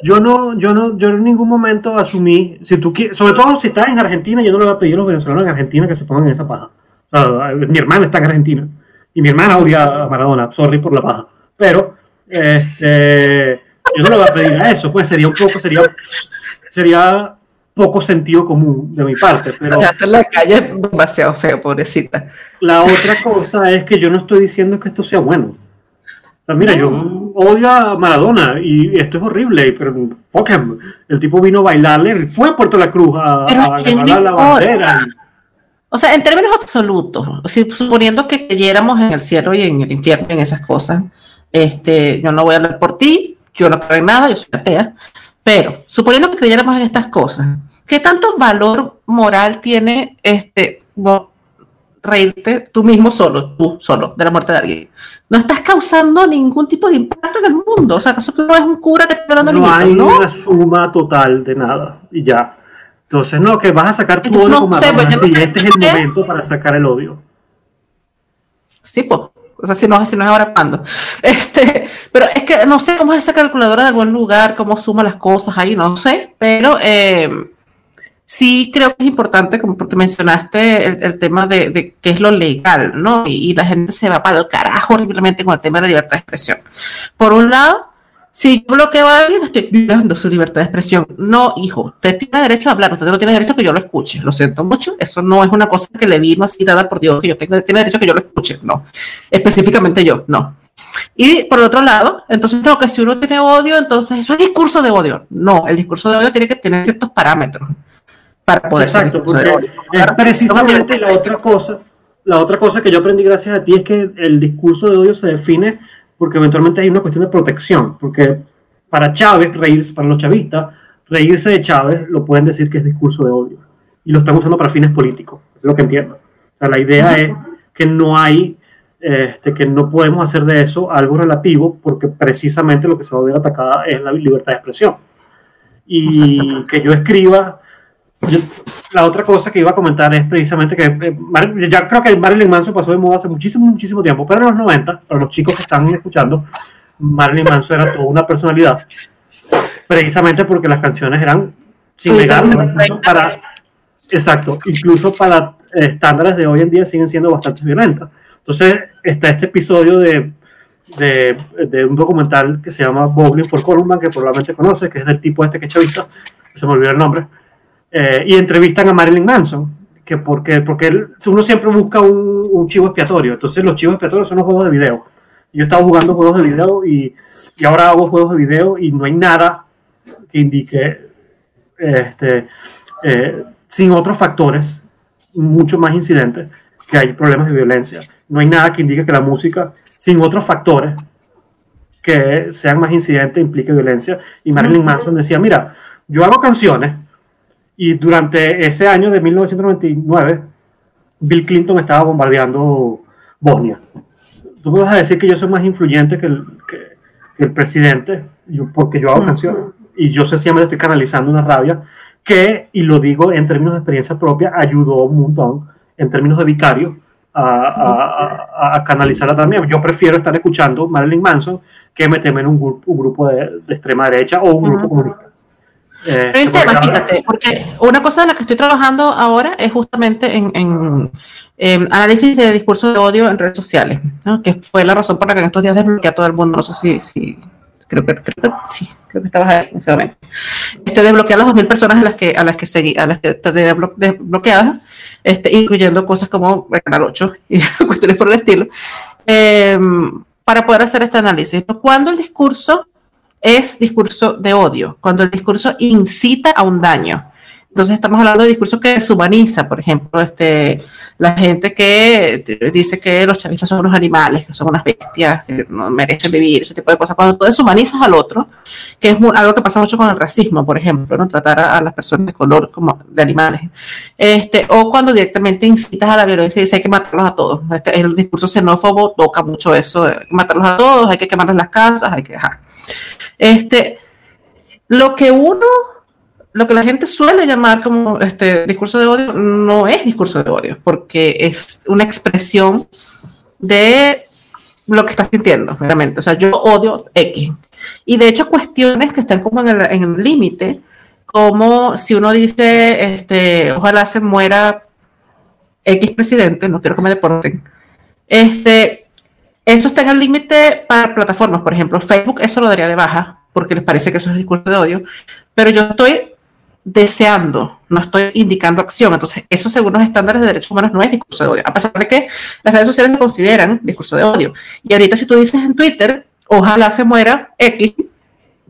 Yo no, yo no, yo en ningún momento asumí, si tú quieres, sobre todo si estás en Argentina, yo no le voy a pedir a los venezolanos en Argentina que se pongan en esa paja. Mi hermana está en Argentina y mi hermana odia a Maradona, sorry por la paja, pero este, yo no le voy a pedir a eso, pues sería un poco, sería, sería poco sentido común de mi parte. Pero en la calle demasiado feo, pobrecita. La otra cosa es que yo no estoy diciendo que esto sea bueno mira, yo odio a Maradona y esto es horrible, pero fuck El tipo vino a bailarle, fue a Puerto La Cruz a, a la bandera. O sea, en términos absolutos, suponiendo que creyéramos en el cielo y en el infierno, en esas cosas, este, yo no voy a hablar por ti, yo no creo en nada, yo soy atea, pero suponiendo que creyéramos en estas cosas, ¿qué tanto valor moral tiene este, reírte tú mismo solo, tú solo, de la muerte de alguien. No estás causando ningún tipo de impacto en el mundo. O sea, ¿acaso que no es un cura que está hablando No hay una suma total de nada y ya. Entonces, no, que vas a sacar tu odio como sé, pues, sí, este es el momento para sacar el odio. Sí, pues. O sea, si no, si no es ahora cuando. Este, pero es que no sé cómo es esa calculadora de algún lugar, cómo suma las cosas ahí, no sé. Pero eh, sí creo que es importante, como porque mencionaste el, tema de, de, qué es lo legal, ¿no? Y, la gente se va para el carajo horriblemente con el tema de la libertad de expresión. Por un lado, si yo bloqueo a alguien, estoy violando su libertad de expresión. No, hijo, usted tiene derecho a hablar, usted no tiene derecho a que yo lo escuche. Lo siento mucho, eso no es una cosa que le vino así dada por Dios, que yo tengo, tiene derecho a que yo lo escuche. No, específicamente yo, no. Y por otro lado, entonces creo que si uno tiene odio, entonces eso es discurso de odio. No, el discurso de odio tiene que tener ciertos parámetros para poder Exacto, porque es precisamente la otra cosa, la otra cosa que yo aprendí gracias a ti es que el discurso de odio se define porque eventualmente hay una cuestión de protección, porque para Chávez, reírse, para los chavistas, reírse de Chávez lo pueden decir que es discurso de odio y lo están usando para fines políticos, es lo que entiendo. O sea, la idea es que no hay, este, que no podemos hacer de eso algo relativo porque precisamente lo que se va a ver atacada es la libertad de expresión. Y que yo escriba la otra cosa que iba a comentar es precisamente que eh, ya creo que Marilyn Manson pasó de moda hace muchísimo, muchísimo tiempo, pero en los 90, para los chicos que están escuchando, Marilyn Manson era toda una personalidad, precisamente porque las canciones eran sin negar, para, exacto, incluso para estándares de hoy en día siguen siendo bastante violentas. Entonces está este episodio de, de, de un documental que se llama Bowling for Columbine, que probablemente conoces, que es del tipo este que chavista, que se me olvidó el nombre eh, y entrevistan a Marilyn Manson, que porque, porque uno siempre busca un, chivo expiatorio, entonces los chivos expiatorios son los juegos de video. Yo estaba jugando juegos de video y, y ahora hago juegos de video y no hay nada que indique, este, eh, sin otros factores, mucho más incidentes, que hay problemas de violencia. No hay nada que indique que la música, sin otros factores que sean más incidentes, implique violencia. Y Marilyn Manson decía, mira, yo hago canciones y durante ese año de 1999, Bill Clinton estaba bombardeando Bosnia. Tú me vas a decir que yo soy más influyente que el, que, el presidente, yo, porque yo hago canciones. Y yo sencillamente estoy canalizando una rabia que, y lo digo en términos de experiencia propia, ayudó un montón en términos de vicario a, a, a, canalizarla también. Yo prefiero estar escuchando Marilyn Manson que meterme en un, grupo, un grupo de, extrema derecha o un grupo comunista. Eh, Pero tema, fíjate, porque una cosa en la que estoy trabajando ahora es justamente en, análisis de discurso de odio en redes sociales, que fue la razón por la que en estos días desbloqueé a todo el mundo. No sé si, creo, que, creo que sí, creo que estabas ahí en ese momento. Este, desbloqueé a las 2.000 personas a las que, a las que seguí, a las que desbloqueadas, este, incluyendo cosas como el Canal 8 y cuestiones por el estilo, em, para poder hacer este análisis. Cuando el discurso es discurso de odio, cuando el discurso incita a un daño. Entonces estamos hablando de discurso que deshumaniza, por ejemplo, este, la gente que dice que los chavistas son unos animales, que son unas bestias, que no merecen vivir, ese tipo de cosas. Cuando tú deshumanizas al otro, que es algo que pasa mucho con el racismo, por ejemplo, ¿no? tratar a, las personas de color como de animales. Este, o cuando directamente incitas a la violencia y dices hay que matarlos a todos. Este, el discurso xenófobo toca mucho eso, hay que matarlos a todos, hay que quemarles las casas, hay que dejar. Este, lo que uno lo que la gente suele llamar como este discurso de odio no es discurso de odio, porque es una expresión de lo que estás sintiendo, realmente. O sea, yo odio X. Y de hecho, cuestiones que están como en el límite, como si uno dice, este, ojalá se muera X presidente, no quiero que me deporten. Este, eso está en el límite para plataformas, por ejemplo, Facebook, eso lo daría de baja, porque les parece que eso es discurso de odio, pero yo estoy deseando, no estoy indicando acción. Entonces, eso según los estándares de derechos humanos no es discurso de odio, a pesar de que las redes sociales lo consideran discurso de odio. Y ahorita si tú dices en Twitter, ojalá se muera X,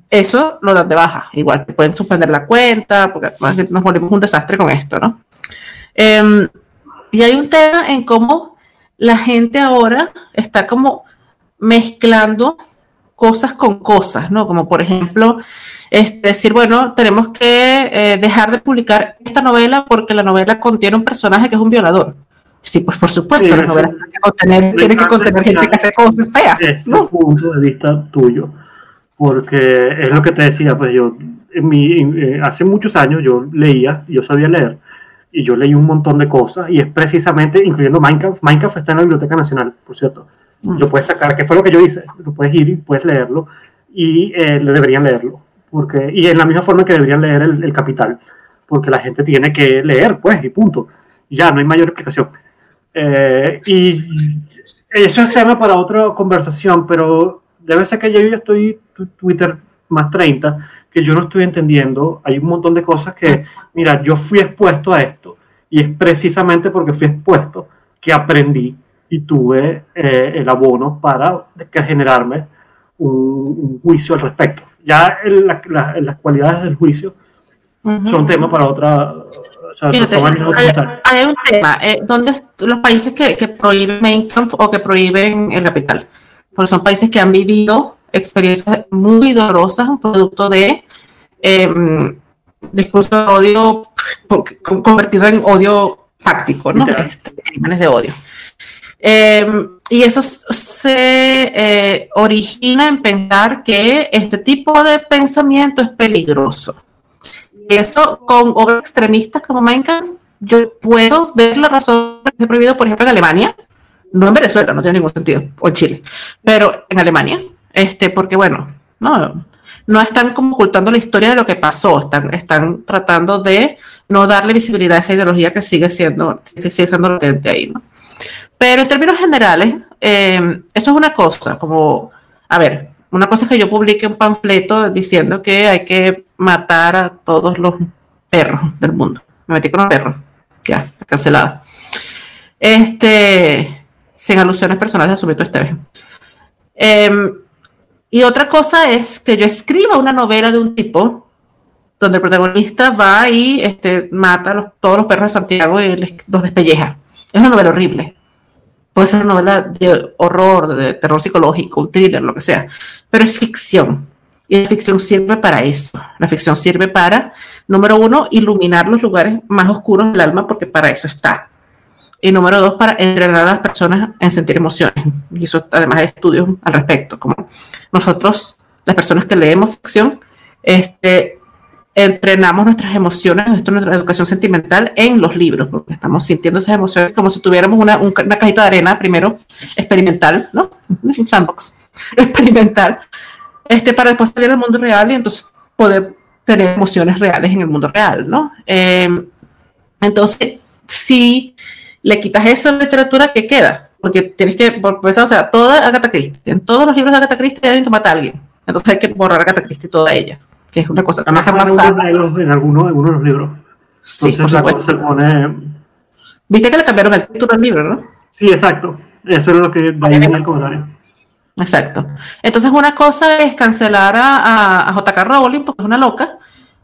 eso lo dan de baja. Igual te pueden suspender la cuenta, porque nos volvemos un desastre con esto, ¿no? Em, y hay un tema en cómo la gente ahora está como mezclando cosas con cosas, ¿no? Como por ejemplo, este, decir, bueno, tenemos que eh, dejar de publicar esta novela porque la novela contiene un personaje que es un violador. Sí, pues por supuesto, la novela tiene que contener, tiene que contener gente que hace cosas feas. Es ¿no? punto de vista tuyo, porque es lo que te decía, pues yo, en mi, eh, hace muchos años yo leía, yo sabía leer, y yo leí un montón de cosas, y es precisamente, incluyendo Minecraft, Minecraft está en la Biblioteca Nacional, por cierto. Lo puedes sacar, que fue lo que yo hice, lo puedes ir y puedes leerlo, y eh, deberían leerlo porque, y en la misma forma que deberían leer el, Capital, porque la gente tiene que leer, pues, y punto. Ya, no hay mayor explicación. Eh, y eso es tema para otra conversación, pero debe ser que yo ya estoy Twitter más 30, que yo no estoy entendiendo. Hay un montón de cosas que, mira, yo fui expuesto a esto, y es precisamente porque fui expuesto que aprendí y tuve eh, el abono para generarme un, juicio al respecto. Ya las cualidades del juicio son tema para otra. hay, un tema, eh, donde los países que, que prohíben o que prohíben el capital, porque son países que han vivido experiencias muy dolorosas, un producto de eh, discurso de odio convertido en odio fáctico, ¿no? Este, crímenes de odio. Em, y eso se eh, origina en pensar que este tipo de pensamiento es peligroso. Y eso con obras extremistas como Minecraft, yo puedo ver la razón que esté prohibido, por ejemplo, en Alemania, no en Venezuela, no tiene ningún sentido, o en Chile, pero en Alemania, este, porque bueno, no, no están como ocultando la historia de lo que pasó, están, están tratando de no darle visibilidad a esa ideología que sigue siendo, que sigue siendo latente ahí, ¿no? Pero en términos generales, eh, eso es una cosa, como, a ver, una cosa es que yo publique un panfleto diciendo que hay que matar a todos los perros del mundo. Me metí con los perros, ya, cancelado. Este, sin alusiones personales, asumí todo este eh, y otra cosa es que yo escriba una novela de un tipo donde el protagonista va y este, mata a todos los perros de Santiago y los despelleja. Es una novela horrible puede ser una novela de horror, de terror psicológico, un thriller, lo que sea, pero es ficción. Y la ficción sirve para eso. La ficción sirve para, número uno, iluminar los lugares más oscuros del alma, porque para eso está. Y número dos, para entrenar a las personas en sentir emociones. Y eso además hay estudios al respecto, como nosotros, las personas que leemos ficción, este, entrenamos nuestras emociones, nuestra educación sentimental en los libros, porque estamos sintiendo esas emociones como si tuviéramos una, una cajita de arena, primero experimental, ¿no? Un sandbox experimental, este, para después salir al mundo real y entonces poder tener emociones reales en el mundo real, ¿no? Eh, entonces, si le quitas esa literatura, ¿qué queda? Porque tienes que, empezar, o sea, toda Agatha Christie, en todos los libros de Agatha Christie hay que mata a alguien, entonces hay que borrar a Agatha Christie toda ella que es una cosa más avanzada. En algunos, de los libros. Sí, por supuesto. Se pone... Viste que le cambiaron el título al libro, ¿no? Sí, exacto. Eso es lo que va a en el comentario. Exacto. Entonces una cosa es cancelar a, a, JK Rowling porque es una loca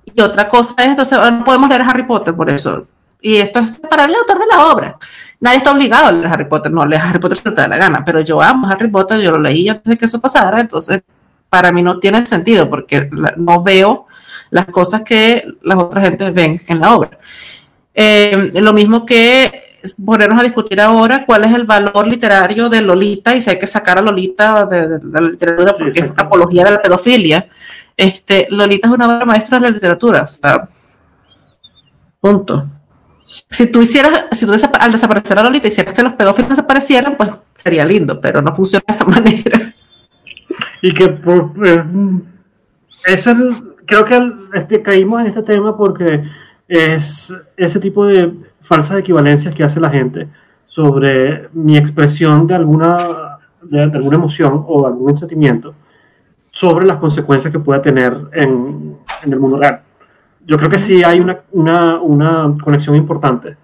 y otra cosa es, entonces no podemos leer Harry Potter por eso. Y esto es para el autor de la obra. Nadie está obligado a leer Harry Potter, no leer Harry Potter si te da la gana, pero yo amo Harry Potter, yo lo leí antes de que eso pasara, entonces para mí no tiene sentido porque no veo las cosas que las otras gente ven en la obra. Eh, lo mismo que ponernos a discutir ahora cuál es el valor literario de Lolita y si hay que sacar a Lolita de, la literatura porque es apología de la pedofilia. Este, Lolita es una obra maestra de la literatura. punto. Si tú hicieras, si tú al desaparecer a Lolita hicieras que los pedófilos desaparecieran, pues sería lindo, pero no funciona de esa manera. Y que por, eh, eso es, creo que este, caímos en este tema porque es ese tipo de falsas equivalencias que hace la gente sobre mi expresión de alguna, de, alguna emoción o algún sentimiento sobre las consecuencias que pueda tener en, en, el mundo real. Yo creo que sí hay una, una, una conexión importante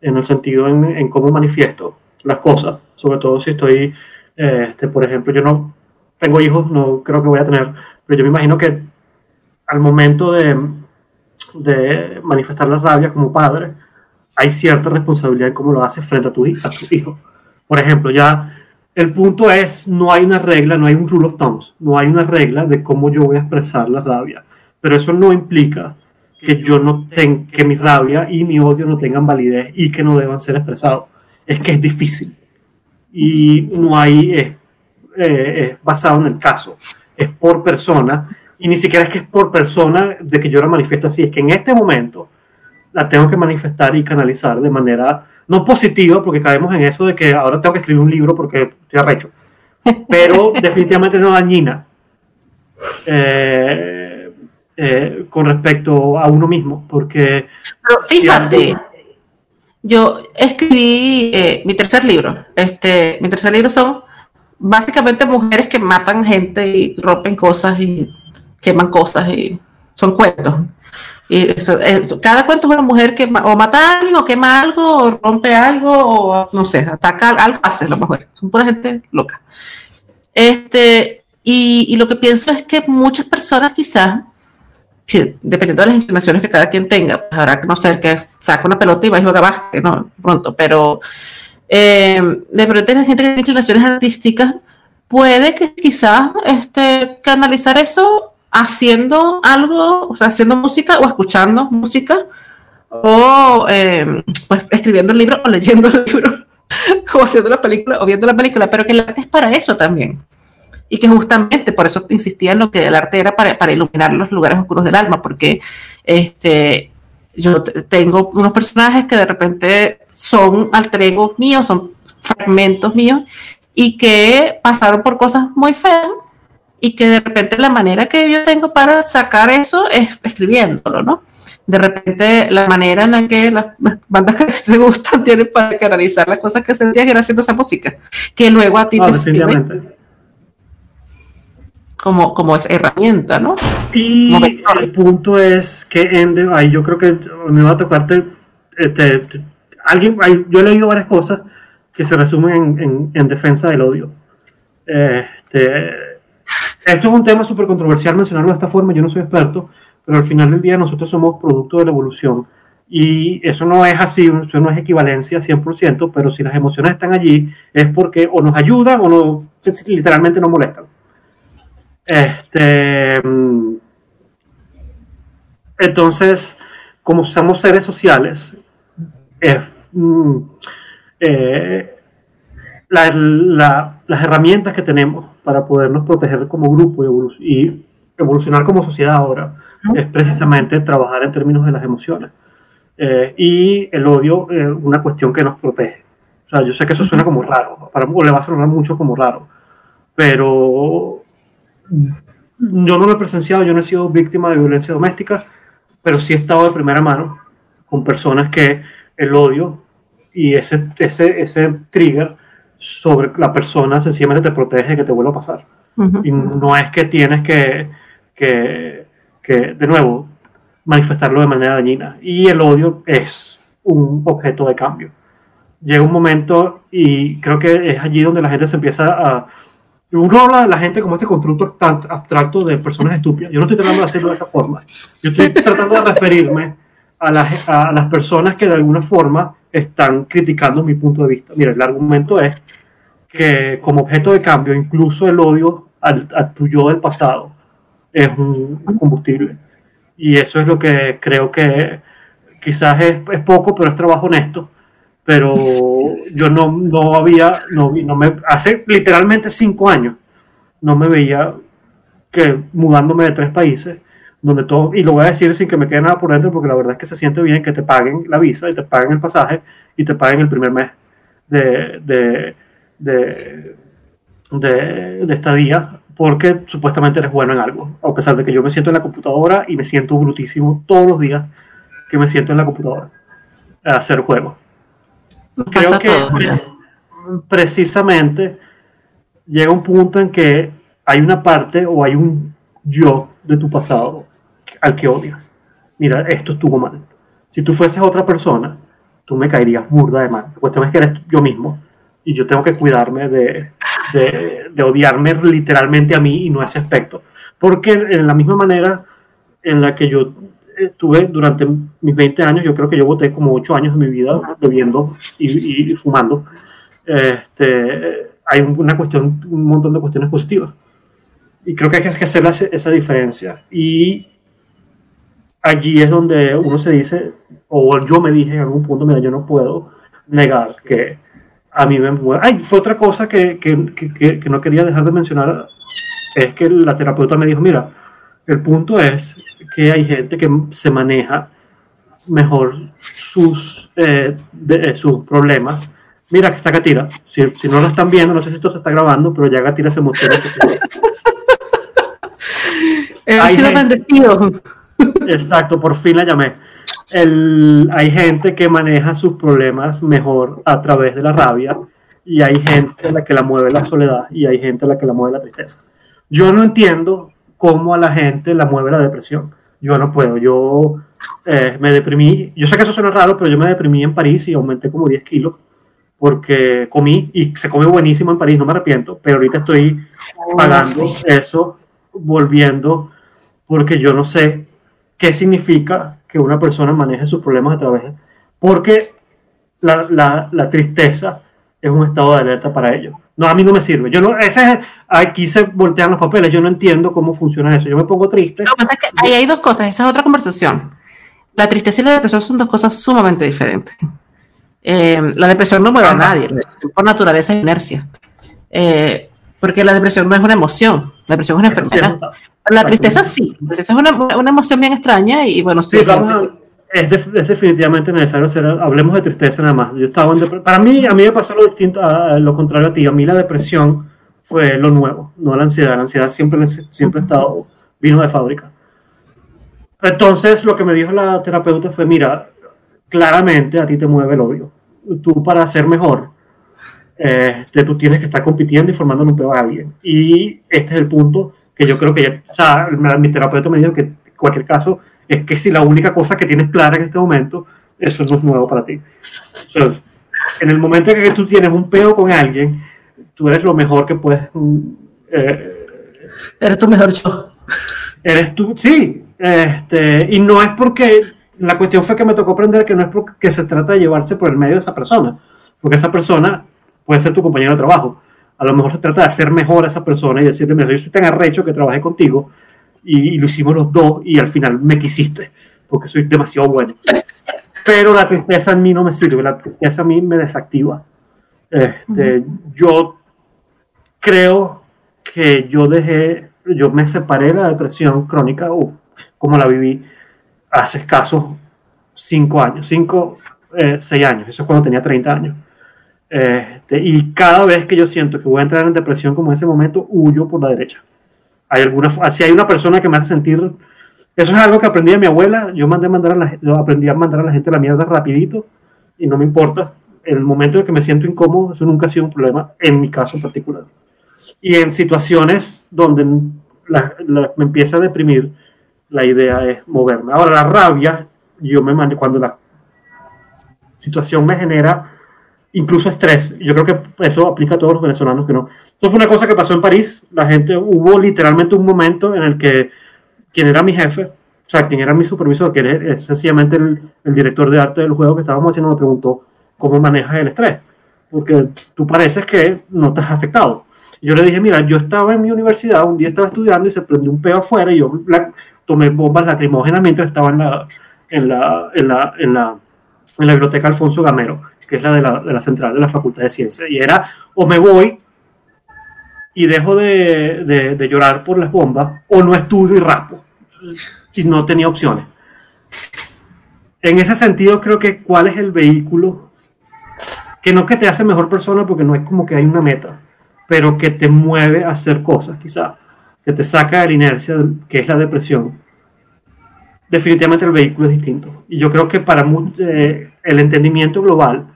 en el sentido en, en, cómo manifiesto las cosas, sobre todo si estoy, este, por ejemplo, yo no tengo hijos, no creo que voy a tener, pero yo me imagino que al momento de, de manifestar la rabia como padre, hay cierta responsabilidad en cómo lo haces frente a tu, a tu hijo. Por ejemplo, ya el punto es, no hay una regla, no hay un rule of thumbs, no hay una regla de cómo yo voy a expresar la rabia, pero eso no implica que yo no tenga, que mi rabia y mi odio no tengan validez y que no deban ser expresados. Es que es difícil y no hay, es, eh, es basado en el caso, es por persona y ni siquiera es que es por persona de que yo la manifiesto así, es que en este momento la tengo que manifestar y canalizar de manera no positiva, porque caemos en eso de que ahora tengo que escribir un libro porque estoy arrecho, pero definitivamente no dañina eh, eh, con respecto a uno mismo, porque... Pero fíjate, yo escribí eh, mi tercer libro, este, mi tercer libro son básicamente mujeres que matan gente y rompen cosas y queman cosas y son cuentos. Y cada cuento es una mujer que o mata a alguien, o quema algo, o rompe algo, o no sé, ataca algo, hace lo mejor. Son pura gente loca. Este, y, y, lo que pienso es que muchas personas quizás, dependiendo de las inclinaciones que cada quien tenga, pues habrá que no ser que saca una pelota y va a jugar básquet, no, pronto, pero eh, de repente la gente que tiene inclinaciones artísticas puede que quizás este, canalizar eso haciendo algo, o sea, haciendo música o escuchando música o eh, pues escribiendo el libro o leyendo el libro o haciendo la película o viendo la película, pero que el arte es para eso también. Y que justamente por eso insistía en lo que el arte era para, para iluminar los lugares oscuros del alma, porque este, yo tengo unos personajes que de repente son alter egos míos, son fragmentos míos, y que pasaron por cosas muy feas y que de repente la manera que yo tengo para sacar eso es escribiéndolo, ¿no? De repente la manera en la que las bandas que te gustan tienen para canalizar las cosas que sentías era haciendo esa música, que luego a ti te sirve como, como herramienta, ¿no? Y el punto es que Ende, ahí yo creo que me va a tocarte, este, alguien, yo he leído varias cosas que se resumen en, en defensa del odio. Este, esto es un tema súper controversial mencionarlo de esta forma, yo no soy experto, pero al final del día nosotros somos producto de la evolución. Y eso no es así, eso no es equivalencia 100%, pero si las emociones están allí es porque o nos ayudan o no, literalmente nos molestan. Este, mm, entonces, como somos seres sociales, mm, eh, las herramientas que tenemos para podernos proteger como grupo y, evolucionar como sociedad ahora es precisamente trabajar en términos de las emociones. Eh, y el odio es una cuestión que nos protege. O sea, yo sé que eso suena como raro, para, o le va a sonar mucho como raro, pero yo no lo he presenciado, yo no he sido víctima de violencia doméstica, pero sí he estado de primera mano con personas que el odio y ese, ese, ese trigger sobre la persona sencillamente te protege que te vuelva a pasar. Y no es que tienes que, que, que, de nuevo, manifestarlo de manera dañina. Y el odio es un objeto de cambio. Llega un momento y creo que es allí donde la gente se empieza a, uno habla de la gente como este constructo abstracto de personas estúpidas. Yo no estoy tratando de hacerlo de esa forma. Yo estoy tratando de referirme a las, a las personas que de alguna forma están criticando mi punto de vista. Mira, el argumento es que como objeto de cambio, incluso el odio al, a tu yo del pasado es un combustible. Y eso es lo que creo que quizás es, es poco, pero es trabajo honesto. Pero yo no, no había, no, no me, hace literalmente cinco años, no me veía que mudándome de tres países, donde todo, y lo voy a decir sin que me quede nada por dentro, porque la verdad es que se siente bien que te paguen la visa y te paguen el pasaje y te paguen el primer mes de, de, de, de, estadía porque supuestamente eres bueno en algo, a pesar de que yo me siento en la computadora y me siento brutísimo todos los días que me siento en la computadora a hacer juegos. Creo que precisamente llega un punto en que hay una parte o hay un yo de tu pasado al que odias. Mira, esto estuvo mal. Si tú fueses otra persona, tú me caerías burda de mal. La cuestión es que eres yo mismo y yo tengo que cuidarme de, de, odiarme literalmente a mí y no a ese aspecto. Porque en la misma manera en la que yo tuve durante mis 20 años, yo creo que yo voté como 8 años de mi vida bebiendo y, fumando, este, hay una cuestión, un montón de cuestiones positivas. Y creo que hay que hacer esa diferencia. Y allí es donde uno se dice, o yo me dije en algún punto, mira, yo no puedo negar que a mí me mueve. Ay, fue otra cosa que, que, que, que, no quería dejar de mencionar, es que la terapeuta me dijo, mira, el punto es que hay gente que se maneja mejor sus, eh, de, eh, sus problemas. Mira que está Gatira, si, si, no lo están viendo, no sé si esto se está grabando, pero ya Gatira se mostró. He sido bendecido. Exacto, por fin la llamé el, hay gente que maneja sus problemas mejor a través de la rabia y hay gente a la que la mueve la soledad y hay gente a la que la mueve la tristeza. Yo no entiendo cómo a la gente la mueve la depresión. Yo no puedo. Yo eh, me deprimí. Yo sé que eso suena raro, pero yo me deprimí en París y aumenté como 10 kilos porque comí y se come buenísimo en París, no me arrepiento, pero ahorita estoy oh, pagando eso, volviendo, porque yo no sé qué significa que una persona maneje sus problemas a través de... Porque la, la, la, tristeza es un estado de alerta para ellos. No, a mí no me sirve. Yo no, ese es, aquí se voltean los papeles. Yo no entiendo cómo funciona eso. Yo me pongo triste. Lo que pasa es que ahí hay dos cosas. Esa es otra conversación. La tristeza y la depresión son dos cosas sumamente diferentes. Eh, la depresión no mueve a nadie. Por naturaleza es inercia. Eh, porque la depresión no es una emoción. La depresión es una enfermedad. La tristeza sí, la tristeza es una, una emoción bien extraña y bueno, sí. Es, es, definitivamente necesario hacer, hablemos de tristeza nada más. Yo estaba para mí, a mí me pasó lo distinto, a, lo contrario a ti. A mí la depresión fue lo nuevo, no la ansiedad. La ansiedad siempre, siempre estado, vino de fábrica. Entonces, lo que me dijo la terapeuta fue, mira, claramente a ti te mueve el odio. Tú para ser mejor, este, tú tienes que estar compitiendo y formando un peor a alguien. Y este es el punto que yo creo que, o sea, mi terapeuta me dijo que en cualquier caso es que si la única cosa que tienes clara en este momento, eso no es nuevo para ti. O sea, en el momento en que tú tienes un peo con alguien, tú eres lo mejor que puedes. Mm, eh, eres tu mejor yo. Eres tú, sí. Este, y no es porque la cuestión fue que me tocó aprender que no es porque se trata de llevarse por el medio de esa persona, porque esa persona puede ser tu compañero de trabajo, a lo mejor se trata de hacer mejor a esa persona y decirle, mira, yo soy tan arrecho que trabajé contigo y, lo hicimos los dos y al final me quisiste porque soy demasiado bueno. Pero la tristeza en mí no me sirve, la tristeza a mí me desactiva. Este, Yo creo que yo dejé, yo me separé de la depresión crónica, como la viví hace escasos cinco años, cinco, eh, seis años, eso es cuando tenía 30 años. Este, y cada vez que yo siento que voy a entrar en depresión como en ese momento, huyo por la derecha. Hay alguna, si hay una persona que me hace sentir, eso es algo que aprendí de mi abuela, yo mandé mandar a la, yo aprendí a mandar a la gente la mierda rapidito y no me importa. En el momento en que me siento incómodo, eso nunca ha sido un problema en mi caso particular. Y en situaciones donde me empieza a deprimir, la idea es moverme. Ahora, la rabia, yo me cuando la situación me genera incluso estrés. Yo creo que eso aplica a todos los venezolanos que no. Eso fue una cosa que pasó en París. La gente, hubo literalmente un momento en el que quien era mi jefe, o sea, quien era mi supervisor, que era sencillamente el, el director de arte del juego que estábamos haciendo, me preguntó cómo manejas el estrés. Porque tú pareces que no has afectado. Yo le dije, mira, yo estaba en mi universidad, un día estaba estudiando y se prendió un peo afuera y yo tomé bombas lacrimógenas mientras estaba en la, en la, en la, en la, en la biblioteca Alfonso Gamero que es la de, la de la central de la Facultad de Ciencias. Y era, o me voy y dejo de, de, de, llorar por las bombas, o no estudio y rapo. Y no tenía opciones. En ese sentido, creo que cuál es el vehículo que no que te hace mejor persona, porque no es como que hay una meta, pero que te mueve a hacer cosas, quizá, que te saca de la inercia, que es la depresión. Definitivamente el vehículo es distinto. Y yo creo que para eh, el entendimiento global,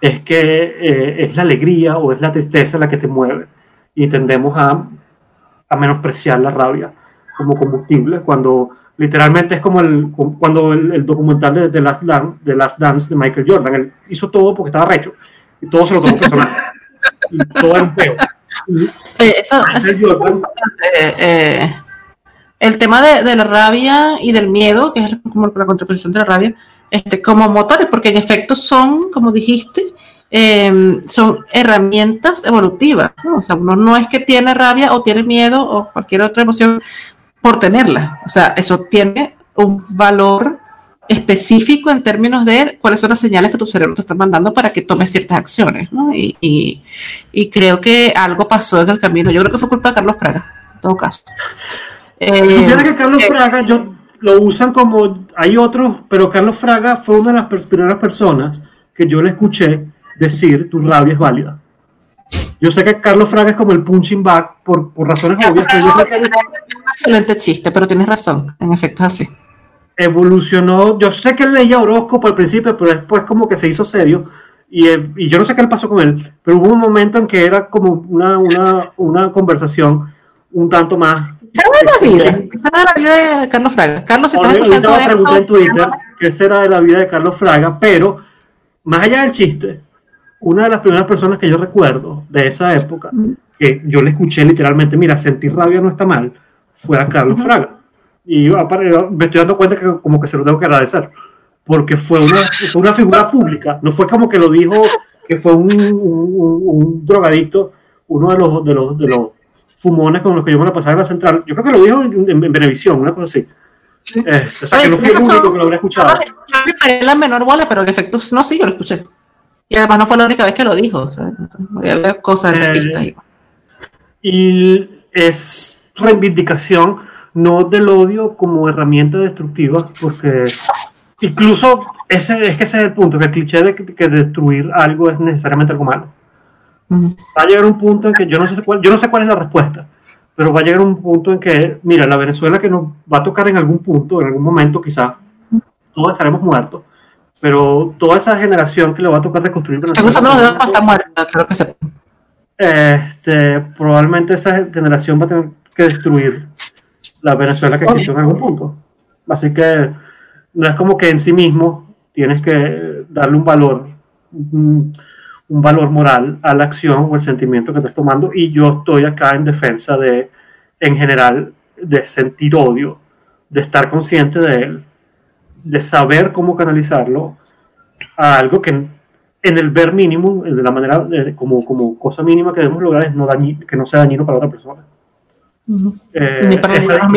es que eh, es la alegría o es la tristeza la que te mueve. Y tendemos a, a menospreciar la rabia como combustible cuando literalmente es como el, cuando el, documental de, The Last Dance, de Last Dance de Michael Jordan, él hizo todo porque estaba recho y todo se lo tomó personal. Y todo era un peo. eso, es eh, el tema de, de, la rabia y del miedo, que es como la contraposición de la rabia, este, como motores, porque en efecto son, como dijiste, eh, son herramientas evolutivas. ¿no? O sea, uno no es que tiene rabia o tiene miedo o cualquier otra emoción por tenerla. O sea, eso tiene un valor específico en términos de cuáles son las señales que tu cerebro te está mandando para que tomes ciertas acciones. ¿no? Y, y, y, creo que algo pasó en el camino. Yo creo que fue culpa de Carlos Fraga, en todo caso. Eh, que Carlos eh, Fraga, yo lo usan como, hay otros, pero Carlos Fraga fue una de las primeras personas que yo le escuché decir tu rabia es válida. Yo sé que Carlos Fraga es como el punching back por, por razones obvias. Yo es un excelente chiste, pero tienes razón, en efecto es así. Evolucionó, yo sé que él leía horóscopo al principio, pero después como que se hizo serio. Y, eh, y, yo no sé qué le pasó con él, pero hubo un momento en que era como una, una, una conversación un tanto más será de la vida? ¿Qué será de la vida de Carlos Fraga? Carlos, escuchando esto, pregunté en Twitter qué será de la vida de Carlos Fraga, pero más allá del chiste, una de las primeras personas que yo recuerdo de esa época, que yo le escuché literalmente, mira, sentir rabia no está mal, fue a Carlos Fraga. Y me estoy dando cuenta que como que se lo tengo que agradecer, porque fue una, fue una figura pública, no fue como que lo dijo que fue un, un, un drogadicto, uno de los, de los, de los fumones con los que yo me la pasaba en la central. Yo creo que lo dijo en, en, Benevisión, una cosa así. Sí. Eh, o sea, que no fui el único que lo habría escuchado. Yo le paré la menor bola, pero en efecto, no, sí, yo lo escuché. Y además no fue la única vez que lo dijo. O sea, voy a ver cosas de eh, pistas. Y es reivindicación no del odio como herramienta destructiva, porque incluso ese es que ese es el punto, que el cliché de que, que destruir algo es necesariamente algo malo. Va a llegar un punto en que yo no sé cuál, yo no sé cuál es la respuesta, pero va a llegar un punto en que, mira, la Venezuela que nos va a tocar en algún punto, en algún momento quizás, todos estaremos muertos, pero toda esa generación que le va a tocar reconstruir Venezuela. Estamos usando los dedos muerta, creo que se... Este, probablemente esa generación va a tener que destruir la Venezuela que existió en algún punto. Así que no es como que en sí mismo tienes que darle un valor un valor moral a la acción o el sentimiento que estás tomando y yo estoy acá en defensa de, en general, de sentir odio, de estar consciente de él, de saber cómo canalizarlo a algo que en, el ver mínimo, de la manera, como, como cosa mínima que debemos lograr es no que no sea dañino para otra persona. Eh, esa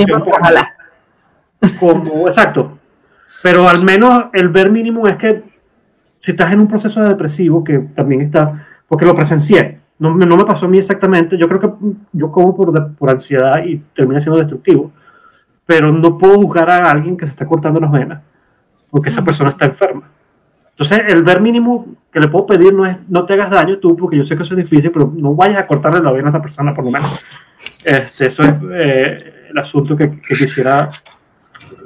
como, exacto. Pero al menos el ver mínimo es que si estás en un proceso de depresivo, que también está, porque lo presencié, no, no me pasó a mí exactamente, yo creo que yo como por, por ansiedad y termina siendo destructivo, pero no puedo juzgar a alguien que se está cortando las venas, porque esa persona está enferma. Entonces, el ver mínimo que le puedo pedir no es no te hagas daño tú, porque yo sé que eso es difícil, pero no vayas a cortarle la vena a esa persona, por lo menos. Este, eso es eh, el asunto que, que quisiera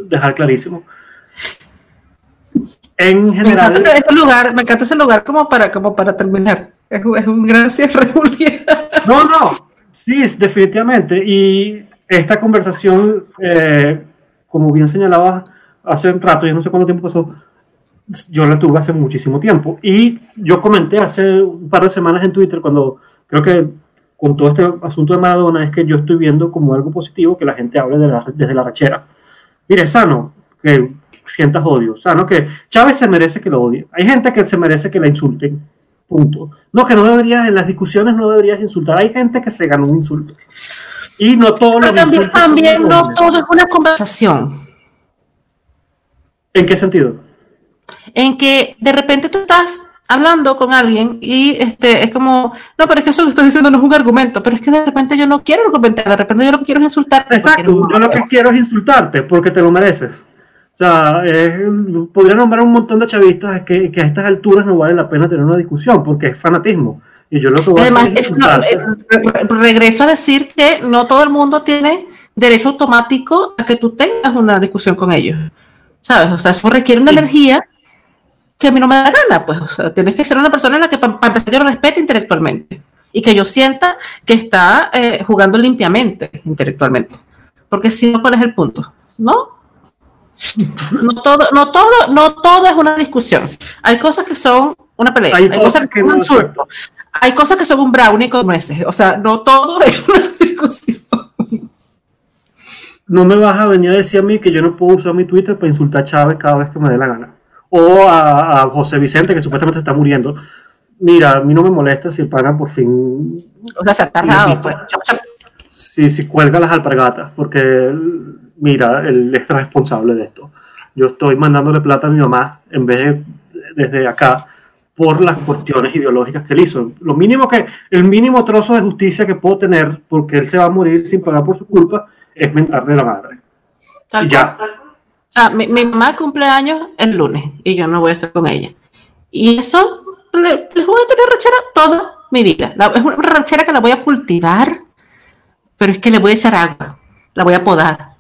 dejar clarísimo en general. Me encanta ese lugar, me encanta ese lugar como para, como para terminar. Es, es un gran cierre, No, no, sí, definitivamente. Y esta conversación, eh, como bien señalaba hace un rato, ya no sé cuánto tiempo pasó, yo la tuve hace muchísimo tiempo. Y yo comenté hace un par de semanas en Twitter, cuando creo que con todo este asunto de Maradona, es que yo estoy viendo como algo positivo que la gente hable de la, desde la rachera. Mire, sano que sientas odio, sano que Chávez se merece que lo odie. Hay gente que se merece que la insulten. Punto. No, que no deberías, en las discusiones no deberías insultar. Hay gente que se ganó un insulto. Y no todo lo también, también no todo es una conversación. ¿En qué sentido? En que de repente tú estás hablando con alguien y este es como, no, pero es que eso que estoy diciendo no es un argumento, pero es que de repente yo no quiero argumentar, de repente yo lo que quiero es insultarte. Exacto, yo lo que quiero es insultarte porque te lo mereces. O sea, podría nombrar un montón de chavistas que, que, a estas alturas no vale la pena tener una discusión porque es fanatismo. Y yo lo que voy Además, a es regreso a decir que no todo el mundo tiene derecho automático a que tú tengas una discusión con ellos. ¿Sabes? O sea, eso requiere una energía que a mí no me da gana, pues. O sea, tienes que ser una persona en la que para empezar yo lo respete intelectualmente y que yo sienta que está eh, jugando limpiamente intelectualmente. Porque si no, ¿cuál es el punto? ¿No? No todo, no todo, no todo es una discusión. Hay cosas que son una pelea, hay, cosas, que, son un insulto, hay cosas que son un brownie con meses. O sea, no todo es una discusión. No me vas a venir a decir a mí que yo no puedo usar mi Twitter para insultar a Chávez cada vez que me dé la gana. O a, José Vicente, que supuestamente está muriendo. Mira, a mí no me molesta si el pana por fin. O sea, se ha tardado. Pues. Si, si cuelga las alpargatas, porque mira, él es responsable de esto. Yo estoy mandándole plata a mi mamá en vez de desde acá por las cuestiones ideológicas que él hizo. Lo mínimo que, el mínimo trozo de justicia que puedo tener, porque él se va a morir sin pagar por su culpa, es mentarle la madre. y ya. O sea, mi, mamá cumple años el lunes y yo no voy a estar con ella. Y eso le, voy a tener rachera toda mi vida. es una rachera que la voy a cultivar, pero es que le voy a echar agua, la voy a podar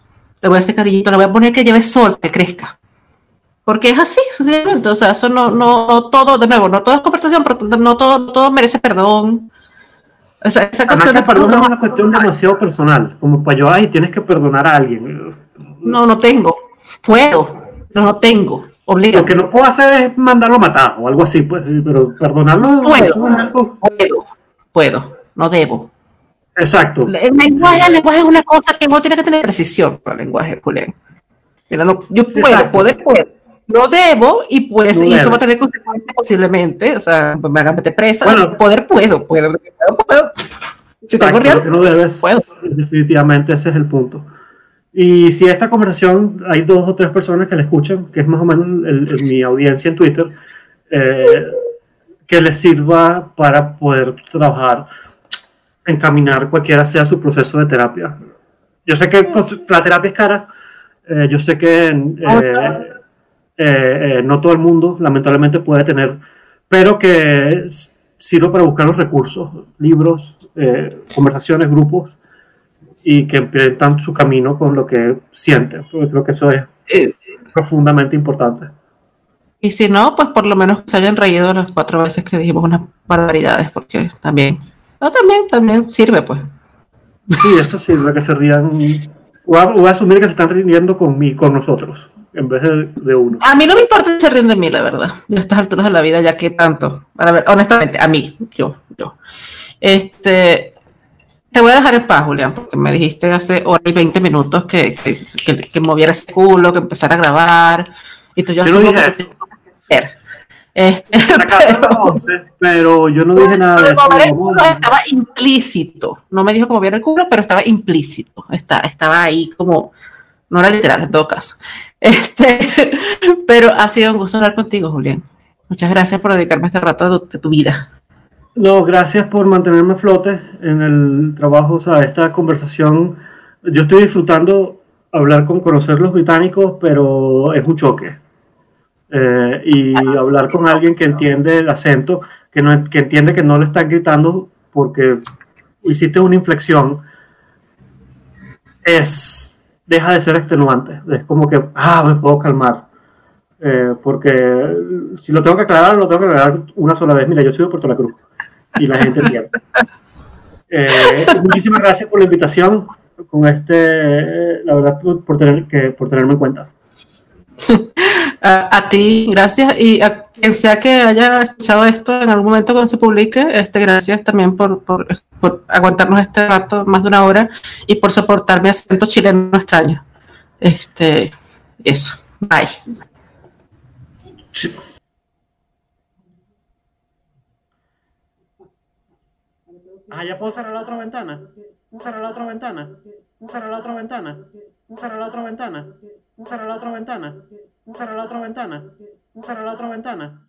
le voy a hacer cariñito, le voy a poner que lleve sol, que crezca. Porque es así, sencillamente. O sea, eso no, no, todo, de nuevo, no todo es conversación, pero no todo, todo merece perdón. O sea, esa cuestión de perdón es una cuestión demasiado personal. Como para yo, ay, tienes que perdonar a alguien. No, no tengo. Puedo, pero no tengo. Obligo. Lo que no puedo hacer es mandarlo a matar o algo así, pues, pero perdonarlo. Puedo, puedo, puedo, no debo. Exacto. El lenguaje, el lenguaje es una cosa que no tiene que tener precisión para el lenguaje, Julián. Mira, no, yo puedo, poder, puedo. No debo y pues, y eso va a tener consecuencias posiblemente, o sea, me hagan meter presa. Bueno, poder puedo, puedo, puedo. Si tengo real, no debes, puedo. Definitivamente ese es el punto. Y si esta conversación hay dos o tres personas que la escuchan, que es más o menos mi audiencia en Twitter, eh, que les sirva para poder trabajar encaminar cualquiera sea su proceso de terapia. Yo sé que la terapia es cara, eh, yo sé que eh, eh, no todo el mundo lamentablemente puede tener, pero que sirva para buscar los recursos, libros, conversaciones, grupos, y que empiezan su camino con lo que sienten, porque creo que eso es profundamente importante. Y si no, pues por lo menos se hayan reído las cuatro veces que dijimos unas barbaridades, porque también también, también sirve, pues. Sí, esto sirve, que se rían. Voy a, asumir que se están riendo con, mí, con nosotros, en vez de, uno. A mí no me importa si se ríen de mí, la verdad. A estas alturas de la vida, ya que tanto. A ver, honestamente, a mí, yo, yo. Este, te voy a dejar en paz, Julián, porque me dijiste hace hora y 20 minutos que, que, que, moviera ese culo, que empezara a grabar. Y tú yo, yo asumo que hacer. Este, pero, yo no dije nada de eso. estaba implícito. No me dijo cómo viera el culo, pero estaba implícito. Está, estaba ahí como, no era literal en todo caso. Este, pero ha sido un gusto hablar contigo, Julián. Muchas gracias por dedicarme este rato de tu, vida. No, gracias por mantenerme a flote en el trabajo. O sea, esta conversación, yo estoy disfrutando hablar con conocer los británicos, pero es un choque eh, y hablar con alguien que entiende el acento, que, no, que entiende que no le están gritando porque hiciste una inflexión, es, deja de ser extenuante. Es como que, ah, me puedo calmar. Eh, porque si lo tengo que aclarar, lo tengo que aclarar una sola vez. Mira, yo soy de Puerto La Cruz y la gente entiende. Eh, muchísimas gracias por la invitación, con este, la verdad, por, tener, que, por tenerme en cuenta. a ti, gracias. Y a quien sea que haya escuchado esto en algún momento cuando se publique, este, gracias también por, por, por aguantarnos este rato, más de una hora, y por soportar mi acento chileno extraño. Este, eso. Bye. Sí. Ah, ya puedo cerrar la otra ventana. Cerrar la otra ventana. Cerrar la otra ventana. Cerrar la otra ventana. Cerrar la otra ventana. Cerrar la otra ventana. Cerrar la otra ventana.